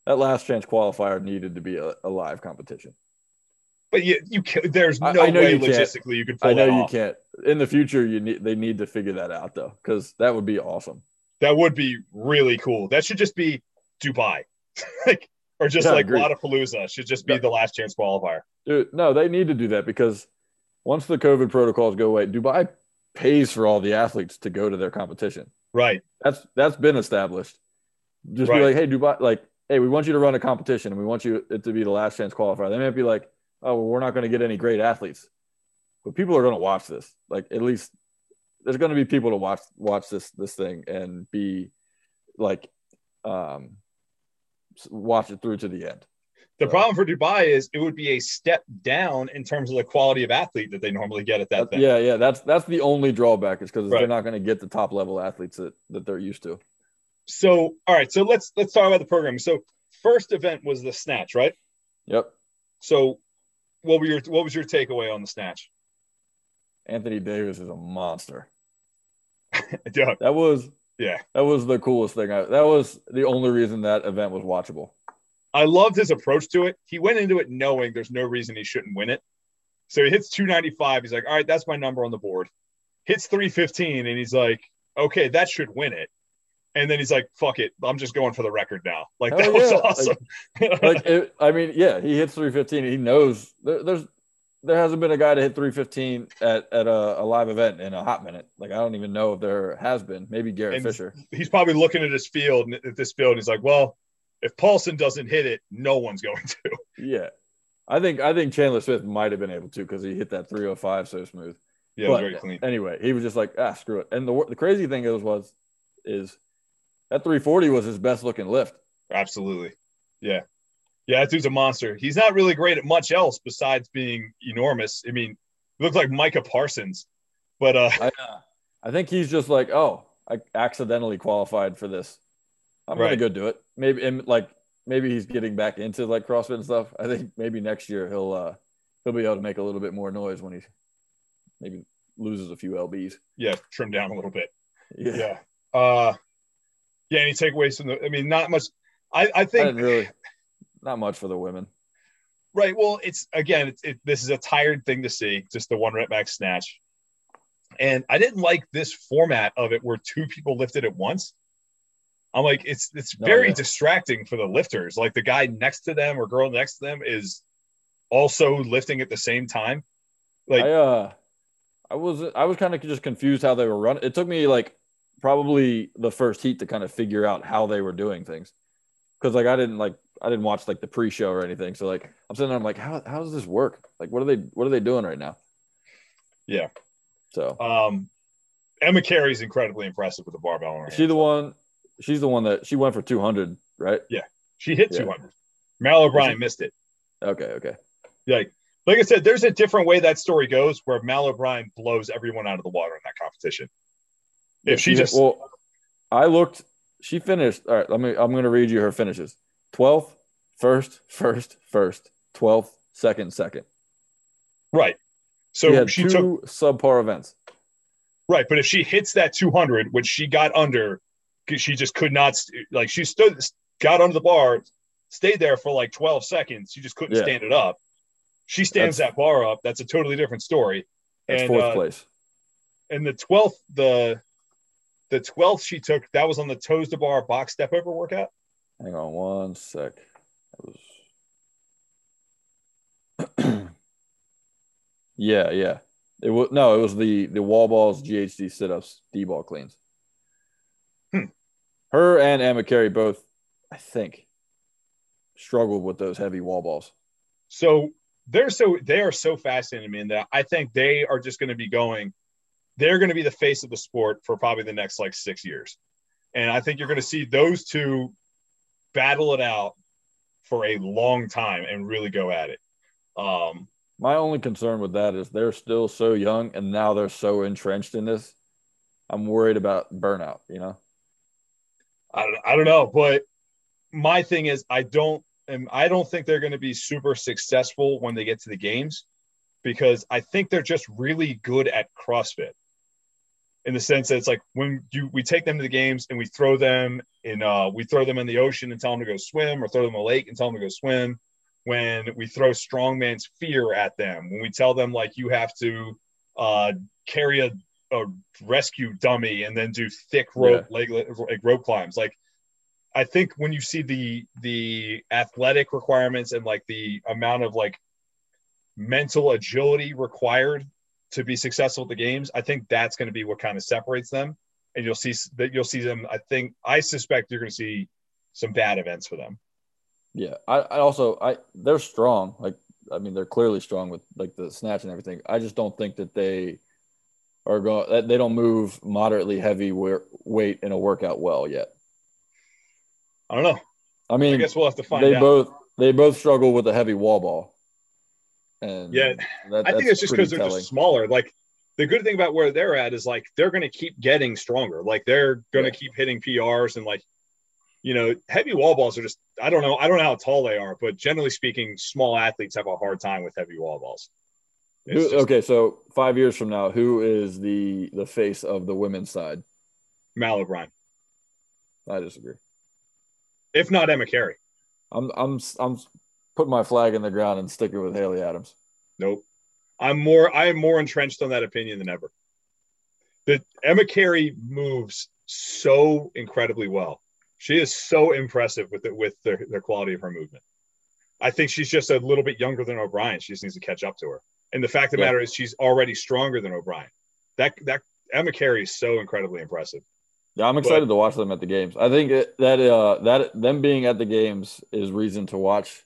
that last chance qualifier needed to be a, a live competition. But you, you can, there's no I- I know way you can't. logistically you could I know you off. can't. In the future, you need they need to figure that out though, because that would be awesome. That would be really cool. That should just be Dubai, like, or just Yeah, like. Lollapalooza should just be Yeah. the last chance qualifier. Dude, no, they need to do that because once the COVID protocols go away, Dubai pays for all the athletes to go to their competition. Right. That's that's been established. Just Right. be like, hey, Dubai, like, hey, we want you to run a competition and we want you it to be the last chance qualifier. They might be like, oh, well, we're not going to get any great athletes, but people are going to watch this. Like, at least there's going to be people to watch watch this this thing and be like, um, watch it through to the end. The So- problem for Dubai is it would be a step down in terms of the quality of athlete that they normally get at that thing. Yeah, yeah, that's that's the only drawback is because Right. they're not going to get the top level athletes that that they're used to. So, all right. So let's let's talk about the program. So, first event was the snatch, right? Yep, So, what were your what was your takeaway on the snatch? Anthony Davis is a monster. Yeah, That was yeah. that was the coolest thing. I, that was the only reason that event was watchable. I loved his approach to it. He went into it knowing there's no reason he shouldn't win it. So he hits 295. He's like, all right, that's my number on the board. Hits 315, and he's like, okay, that should win it. And then he's like, fuck it. I'm just going for the record now. Like, Hell that was awesome. Like, it, I mean, yeah, he hits 315. He knows there, there's there hasn't been a guy to hit 315 at, at a, a live event in a hot minute. Like, I don't even know if there has been. Maybe Garrett And- Fisher. he's probably looking at his field, at this field, and he's like, well, if Paulson doesn't hit it, no one's going to. Yeah, I think I think Chandler Smith might have been able to because he hit that 305 so smooth. Yeah, But very clean. Anyway, he was just like, ah, screw it. And the the crazy thing is was is that 340 was his best looking lift. Absolutely. Yeah. Yeah, that dude's a monster. He's not really great at much else besides being enormous. I mean, he looked like Micah Parsons, but uh, I, uh, I think he's just like, oh, I accidentally qualified for this. I'm Right. gonna go do it. Maybe and like maybe he's getting back into like CrossFit and stuff. I think maybe next year he'll uh he'll be able to make a little bit more noise when he maybe loses a few lbs. yeah, trim down a little bit. Yeah, Yeah. Uh, yeah. Any takeaways from the? I mean, not much. I, I I think didn't really not much for the women. right. Well, it's again, it's, it, this is a tired thing to see, just the one rep max snatch. And I didn't like this format of it where two people lifted at once. I'm like, it's it's very yeah. distracting for the lifters. Like the guy next to them or girl next to them is also lifting at the same time. Like I uh I was I was kind of just confused how they were running. It took me like probably the first heat to kind of figure out how they were doing things. Cause like I didn't like I didn't watch like the pre-show or anything. So like I'm sitting there, I'm like, how how does this work? Like what are they what are they doing right now? Yeah. So um Emma Carey's incredibly impressive with the barbell. her she the one she's the one that she went for 200, right? Yeah. She hit Yeah. 200. Mal O'Brien missed it. Okay, okay. Like, like I said, there's a different way that story goes where Mal O'Brien blows everyone out of the water in that competition. If she just well I looked she finished all right, let me I'm gonna read you her finishes. 12th, first, first, first, 12th, second, second. right, she so she two took subpar events. right, but if she hits that 200, which she got under, she just could not like she stood, got under the bar, stayed there for like 12 seconds. She just couldn't Yeah. stand it up. She stands That's- that bar up. That's a totally different story. That's And, fourth uh, place. and the 12th the the 12th she took that was on the toes to bar box step over workout Hang on one sec. That was Yeah, yeah. It was no, it was the the wall balls, GHD sit ups, D ball cleans. Hmm. Her and Emma Carey both, I think, struggled with those heavy wall balls. so they're so they are so fascinating to me in that i think they are just going to be going they're going to be the face of the sport for probably the next like six years and i think you're going to see those two battle it out for a long time and really go at it um My only concern with that is they're still so young and now they're so entrenched in this. I'm worried about burnout, you know? I don't, I don't know, but my thing is I don't and I don't think they're going to be super successful when they get to the games because I think they're just really good at CrossFit. In the sense that it's like when you we take them to the games and we throw them in uh we throw them in the ocean and tell them to go swim or throw them in a lake and tell them to go swim when we throw strongman's fear at them when we tell them like you have to uh carry a, a rescue dummy and then do thick rope yeah. leg like rope climbs like i think when you see the the athletic requirements and like the amount of like mental agility required to be successful at the games, I think that's going to be what kind of separates them. And you'll see that you'll see them. I think I suspect you're going to see some bad events for them. Yeah, I, I also I they're strong. Like I mean, they're clearly strong with like the snatch and everything. I just don't think that they are going. They don't move moderately heavy weight in a workout well yet. I don't know. I mean, I guess we'll have to find. They out. both they both struggle with a heavy wall ball. And yeah, that, I think it's just because they're just smaller. Like the good thing about where they're at is like they're going to keep getting stronger. Like they're going to yeah. keep hitting PRs and like, you know, heavy wall balls are just, I don't know. I don't know how tall they are, but generally speaking, small athletes have a hard time with heavy wall balls. Who, just, okay. So five years from now, who is the, the face of the women's side? Mal O'Brien. I disagree. If not Emma Carey. I'm, I'm, I'm put my flag in the ground and stick it with Haley Adams. Nope. I'm more I am more entrenched on that opinion than ever. The Emma Carey moves so incredibly well. She is so impressive with it with the, the quality of her movement. I think she's just a little bit younger than O'Brien. She just needs to catch up to her. And the fact of the yeah. matter is she's already stronger than O'Brien. That that Emma Carey is so incredibly impressive. Yeah, I'm excited but, to watch them at the games. I think that uh, that them being at the games is reason to watch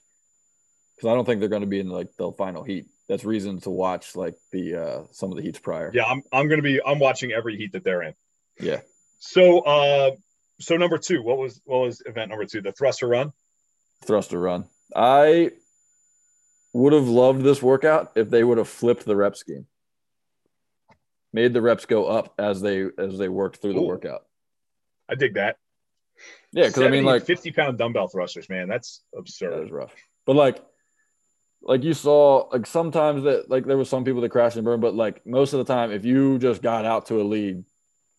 because I don't think they're going to be in like the final heat. That's reason to watch like the uh some of the heats prior. Yeah, I'm I'm going to be I'm watching every heat that they're in. Yeah. So uh so number 2, what was what was event number 2? The thruster run? Thruster run. I would have loved this workout if they would have flipped the rep scheme. Made the reps go up as they as they worked through Ooh. the workout. I dig that. Yeah, because I mean, like 50 pound dumbbell thrusters, man, that's absurd. That is rough. But like like you saw like sometimes that like there was some people that crashed and burned, but like most of the time, if you just got out to a lead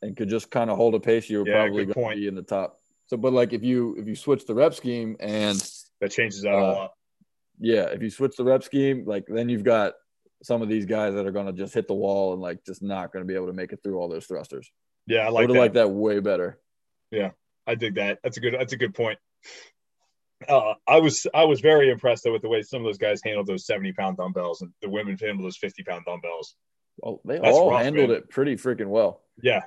and could just kind of hold a pace, you were yeah, probably going to be in the top. So, but like if you if you switch the rep scheme and that changes that uh, a lot. Yeah, if you switch the rep scheme, like then you've got some of these guys that are going to just hit the wall and like just not going to be able to make it through all those thrusters. Yeah, I like would have liked that way better. Yeah, I dig that. That's a good. That's a good point uh, I was I was very impressed though with the way some of those guys handled those seventy pound dumbbells and the women handled those fifty pound dumbbells. Well, they That's all rough, handled man. it pretty freaking well. Yeah,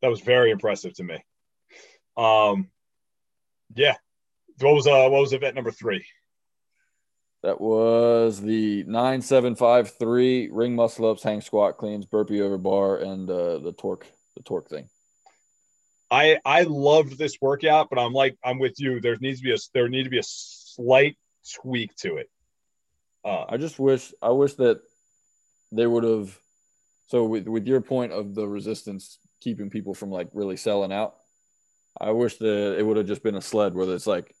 that was very impressive to me. Um, yeah. What was uh what was event number three? That was the nine seven five three ring muscle ups, hang squat cleans, burpee over bar, and uh, the torque the torque thing. I I loved this workout, but I'm like I'm with you. There needs to be a there need to be a slight tweak to it. Uh, I just wish I wish that they would have. So with with your point of the resistance keeping people from like really selling out, I wish that it would have just been a sled where it's like,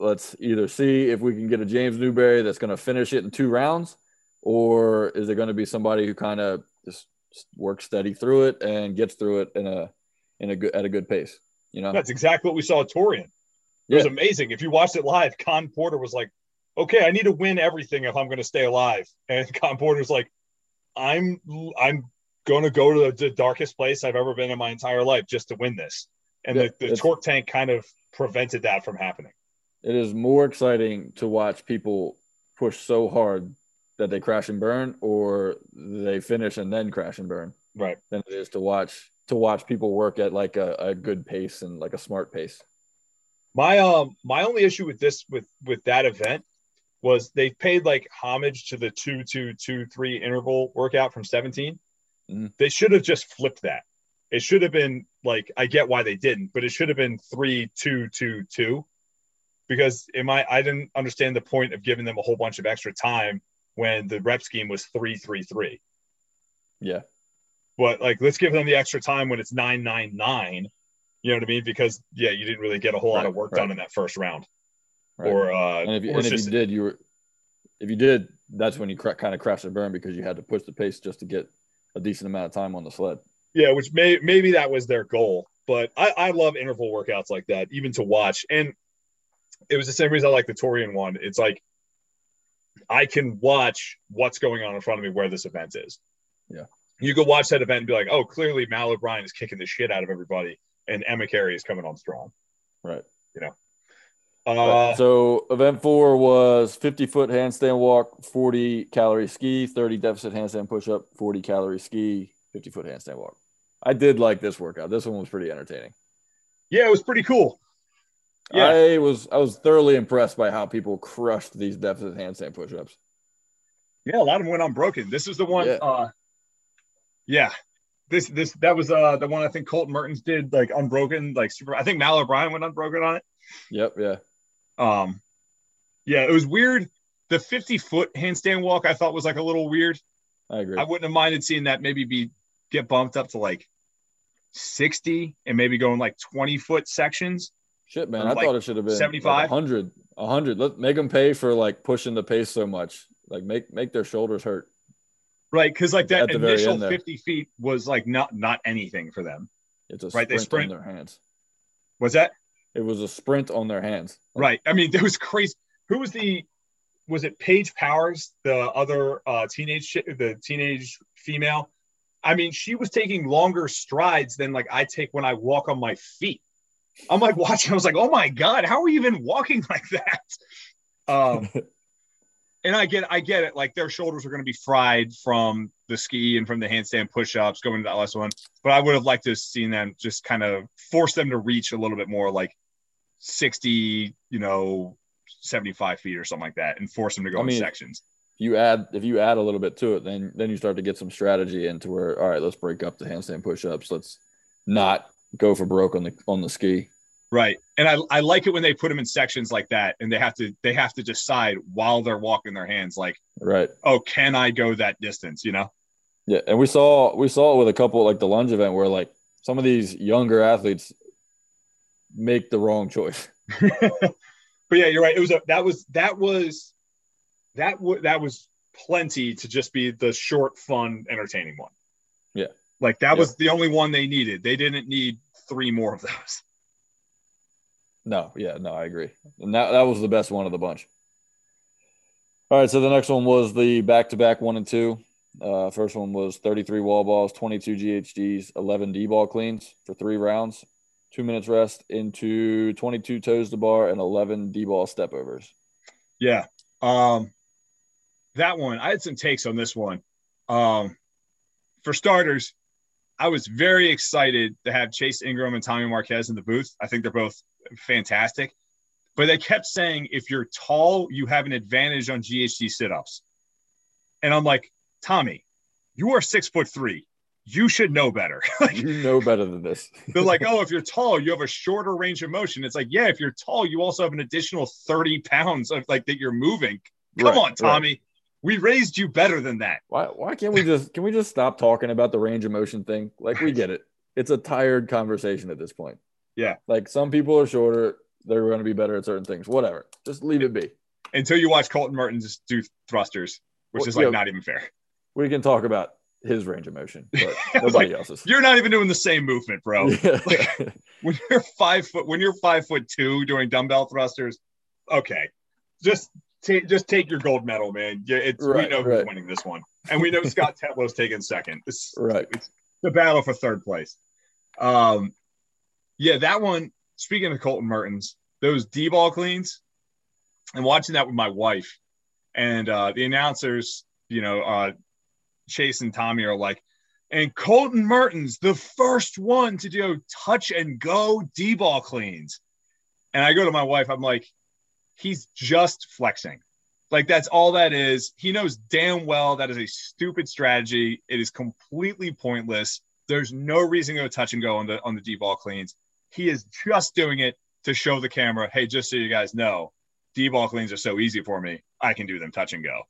let's either see if we can get a James Newbury that's going to finish it in two rounds, or is it going to be somebody who kind of just works steady through it and gets through it in a in a good at a good pace. You know, that's exactly what we saw at Torian. It yeah. was amazing. If you watched it live, Khan Porter was like, "Okay, I need to win everything if I'm going to stay alive." And Khan Porter's like, "I'm I'm going to go to the, darkest place I've ever been in my entire life just to win this." And yeah, the, the torque tank kind of prevented that from happening. It is more exciting to watch people push so hard that they crash and burn, or they finish and then crash and burn. Right. Than it is to watch to watch people work at like a, a good pace and like a smart pace. My um my only issue with this with with that event was they paid like homage to the two two two three interval workout from 17. Mm-hmm. They should have just flipped that. It should have been like I get why they didn't, but it should have been three two two two because in my I didn't understand the point of giving them a whole bunch of extra time when the rep scheme was three three three. Yeah. But like, let's give them the extra time when it's nine nine nine. You know what I mean? Because yeah, you didn't really get a whole right, lot of work right. done in that first round. Right. Or uh, and if, you, and if just, you did, you were if you did, that's when you cr- kind of crashed and burn because you had to push the pace just to get a decent amount of time on the sled. Yeah, which may maybe that was their goal. But I, I love interval workouts like that, even to watch. And it was the same reason I like the Torian one. It's like I can watch what's going on in front of me where this event is. Yeah. You could watch that event and be like, oh, clearly Mal O'Brien is kicking the shit out of everybody, and Emma Carey is coming on strong. Right. You know. Uh, so event four was 50 foot handstand walk, 40 calorie ski, 30 deficit handstand push up, 40 calorie ski, 50 foot handstand walk. I did like this workout. This one was pretty entertaining. Yeah, it was pretty cool. Yeah. I was I was thoroughly impressed by how people crushed these deficit handstand push ups. Yeah, a lot of them went unbroken. This is the one. Yeah. Uh, yeah. This this that was uh the one I think Colten Mertens did like unbroken like super. I think Mal O'Brien went unbroken on it. Yep. Yeah. Um. Yeah, it was weird. The 50 foot handstand walk I thought was like a little weird. I agree. I wouldn't have minded seeing that maybe be get bumped up to like 60 and maybe going like 20 foot sections. Shit, man. I like thought it should have been 75, like 100, 100. Let make them pay for like pushing the pace so much. Like make make their shoulders hurt. Right, because like that initial 50 feet was like not not anything for them. It's a right. They sprint on their hands. Was that? It was a sprint on their hands. Right. I mean, there was crazy. Who was the? Was it Paige Powers, the other uh, teenage the teenage female? I mean, she was taking longer strides than like I take when I walk on my feet. I'm like watching. I was like, oh my god, how are you even walking like that? Um, and I get, I get it. Like their shoulders are going to be fried from the ski and from the handstand push-ups going to that last one. But I would have liked to have seen them just kind of force them to reach a little bit more, like 60, you know, 75 feet or something like that, and force them to go I mean, in sections. If you add, if you add a little bit to it, then then you start to get some strategy into where, all right, let's break up the handstand push-ups. Let's not go for broke on the on the ski. Right. And I, I like it when they put them in sections like that and they have to they have to decide while they're walking their hands like right. Oh, can I go that distance, you know? Yeah, and we saw we saw it with a couple like the lunge event where like some of these younger athletes make the wrong choice. but yeah, you're right. It was a that was that was that w- that was plenty to just be the short, fun, entertaining one. Yeah. Like that yeah. was the only one they needed. They didn't need three more of those. No, yeah, no, I agree. And that, that was the best one of the bunch. All right, so the next one was the back to back one and two. Uh, first one was 33 wall balls, 22 GHDs, 11 D ball cleans for three rounds, two minutes rest into 22 toes to bar and 11 D ball step overs. Yeah. Um, that one, I had some takes on this one. Um, for starters, I was very excited to have Chase Ingram and Tommy Marquez in the booth. I think they're both fantastic. But they kept saying if you're tall, you have an advantage on GHD sit-ups. And I'm like, Tommy, you are six foot three. You should know better. you know better than this. they're like, oh, if you're tall, you have a shorter range of motion. It's like, yeah, if you're tall, you also have an additional 30 pounds of like that you're moving. Come right, on, Tommy. Right. We raised you better than that. Why why can't we just can we just stop talking about the range of motion thing? Like we get it. It's a tired conversation at this point. Yeah. Like some people are shorter, they're going to be better at certain things. Whatever. Just leave it be. Until you watch Colten Mertens do thrusters, which well, is like not even fair. We can talk about his range of motion, but nobody like, else's. You're not even doing the same movement, bro. Yeah. Like, when you're five foot, when you're five foot two doing dumbbell thrusters, okay, just take just take your gold medal, man. Yeah, it's right, we know who's winning this one, and we know Scott Tetlow's taking second. It's, right, it's the battle for third place. Um, yeah, that one. Speaking of Colten Mertens, those D ball cleans, and watching that with my wife, and uh, the announcers, you know, uh, Chase and Tommy are like, and Colten Mertens, the first one to do touch and go D ball cleans. And I go to my wife, I'm like, he's just flexing. Like that's all that is. He knows damn well that is a stupid strategy. It is completely pointless. There's no reason to touch and go on the on the D ball cleans. He is just doing it to show the camera, hey, just so you guys know, D ball cleans are so easy for me. I can do them touch and go.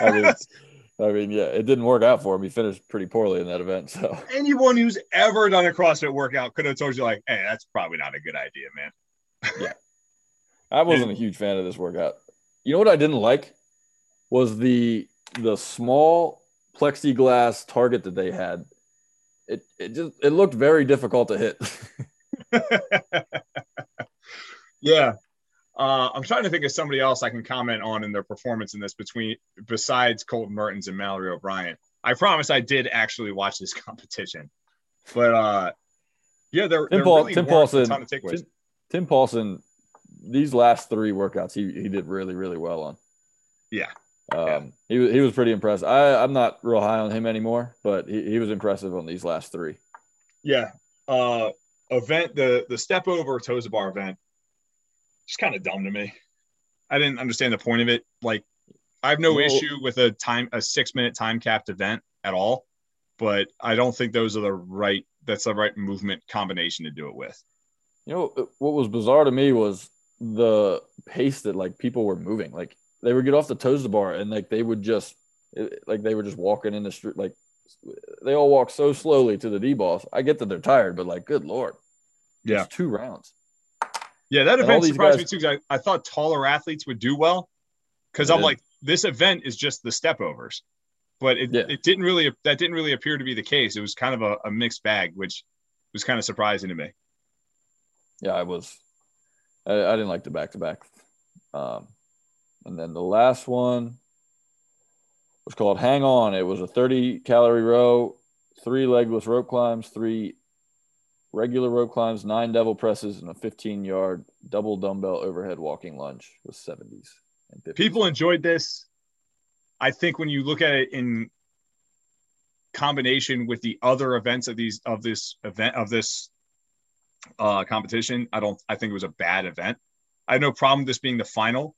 I mean, I mean, yeah, it didn't work out for him. He finished pretty poorly in that event. So anyone who's ever done a CrossFit workout could have told you, like, hey, that's probably not a good idea, man. yeah. I wasn't a huge fan of this workout. You know what I didn't like was the the small plexiglass target that they had, it it just it looked very difficult to hit. yeah. Uh, I'm trying to think of somebody else I can comment on in their performance in this between besides Colten Mertens and Mallory O'Brien. I promise I did actually watch this competition, but uh, yeah, there, Tim, there Paul, really Tim Paulson, Tim, Tim Paulson, these last three workouts he he did really really well on. Yeah, um, yeah. he he was pretty impressive. I I'm not real high on him anymore, but he, he was impressive on these last three. Yeah, uh, event the the step over toes bar event just kind of dumb to me. I didn't understand the point of it. Like, I have no well, issue with a time a six minute time capped event at all, but I don't think those are the right. That's the right movement combination to do it with. You know what was bizarre to me was the pace that like people were moving. Like they would get off the toes of the bar and like they would just like they were just walking in the street. Like they all walk so slowly to the D boss. I get that they're tired, but like, good lord, yeah, it's two rounds. Yeah, that event surprised guys... me too. I, I thought taller athletes would do well because I'm like, this event is just the step overs, but it, yeah. it didn't really that didn't really appear to be the case. It was kind of a, a mixed bag, which was kind of surprising to me. Yeah, I was. I, I didn't like the back to back. Um, and then the last one was called Hang On. It was a 30 calorie row, three legless rope climbs, three regular rope climbs, nine devil presses, and a 15 yard double dumbbell overhead walking lunge with 70s and 50s. People enjoyed this. I think when you look at it in combination with the other events of these of this event of this uh, competition, I don't. I think it was a bad event. I have no problem this being the final.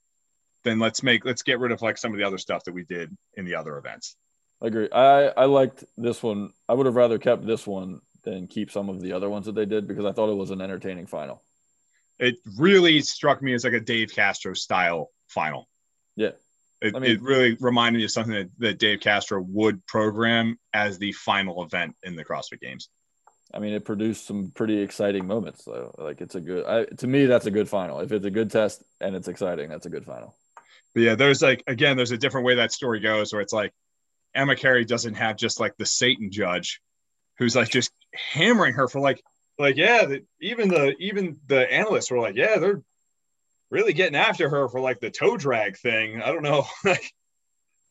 Then let's make let's get rid of like some of the other stuff that we did in the other events. I agree. I I liked this one. I would have rather kept this one than keep some of the other ones that they did because I thought it was an entertaining final. It really struck me as like a Dave Castro style final. Yeah. It, I mean, it really reminded me of something that, that Dave Castro would program as the final event in the CrossFit Games. I mean, it produced some pretty exciting moments. though. like it's a good, I, to me, that's a good final. If it's a good test and it's exciting, that's a good final. But yeah, there's like again, there's a different way that story goes where it's like Emma Carey doesn't have just like the Satan judge who's like just hammering her for like like yeah the, even the even the analysts were like yeah they're really getting after her for like the toe drag thing. I don't know. Like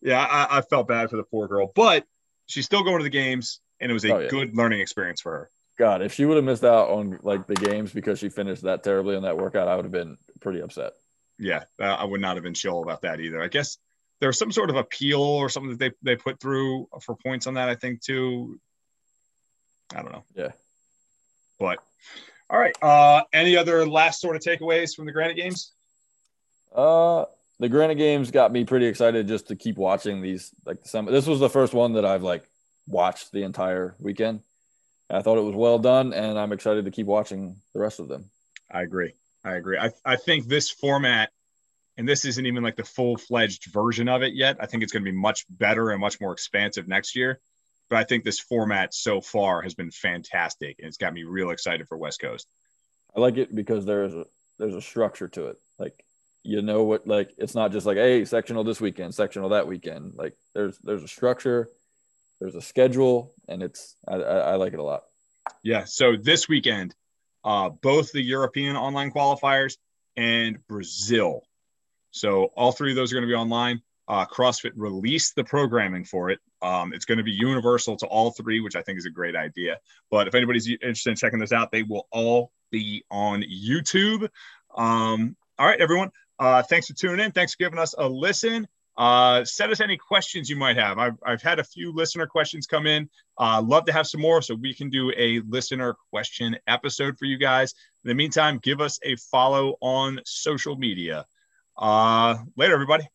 yeah I, I, felt bad for the poor girl but she's still going to the games and it was a oh, yeah. good learning experience for her. God if she would have missed out on like the games because she finished that terribly on that workout i would have been pretty upset yeah uh, i would not have been chill about that either i guess there was some sort of appeal or something that they, they put through for points on that i think too I don't know. Yeah. But all right. Uh, any other last sort of takeaways from the Granite games? Uh, the Granite games got me pretty excited just to keep watching these. Like the summer. This was the first one that I've like watched the entire weekend. I thought it was well done, and I'm excited to keep watching the rest of them. I agree. I agree. I, I think this format, and this isn't even like the full fledged version of it yet. I think it's going to be much better and much more expansive next year. But I think this format so far has been fantastic, and it's got me real excited for West Coast. I like it because there's a there's a structure to it. Like you know what, like it's not just like hey sectional this weekend, sectional that weekend. Like there's there's a structure, there's a schedule, and it's I, I, I like it a lot. Yeah. So this weekend, uh, both the European online qualifiers and Brazil. So all three of those are going to be online. Uh, CrossFit released the programming for it. Um, it's going to be universal to all three, which I think is a great idea. But if anybody's interested in checking this out, they will all be on YouTube. Um, all right, everyone. Uh, thanks for tuning in. Thanks for giving us a listen. Uh, send us any questions you might have. I've, I've had a few listener questions come in. Uh, love to have some more so we can do a listener question episode for you guys. In the meantime, give us a follow on social media. Uh, later, everybody.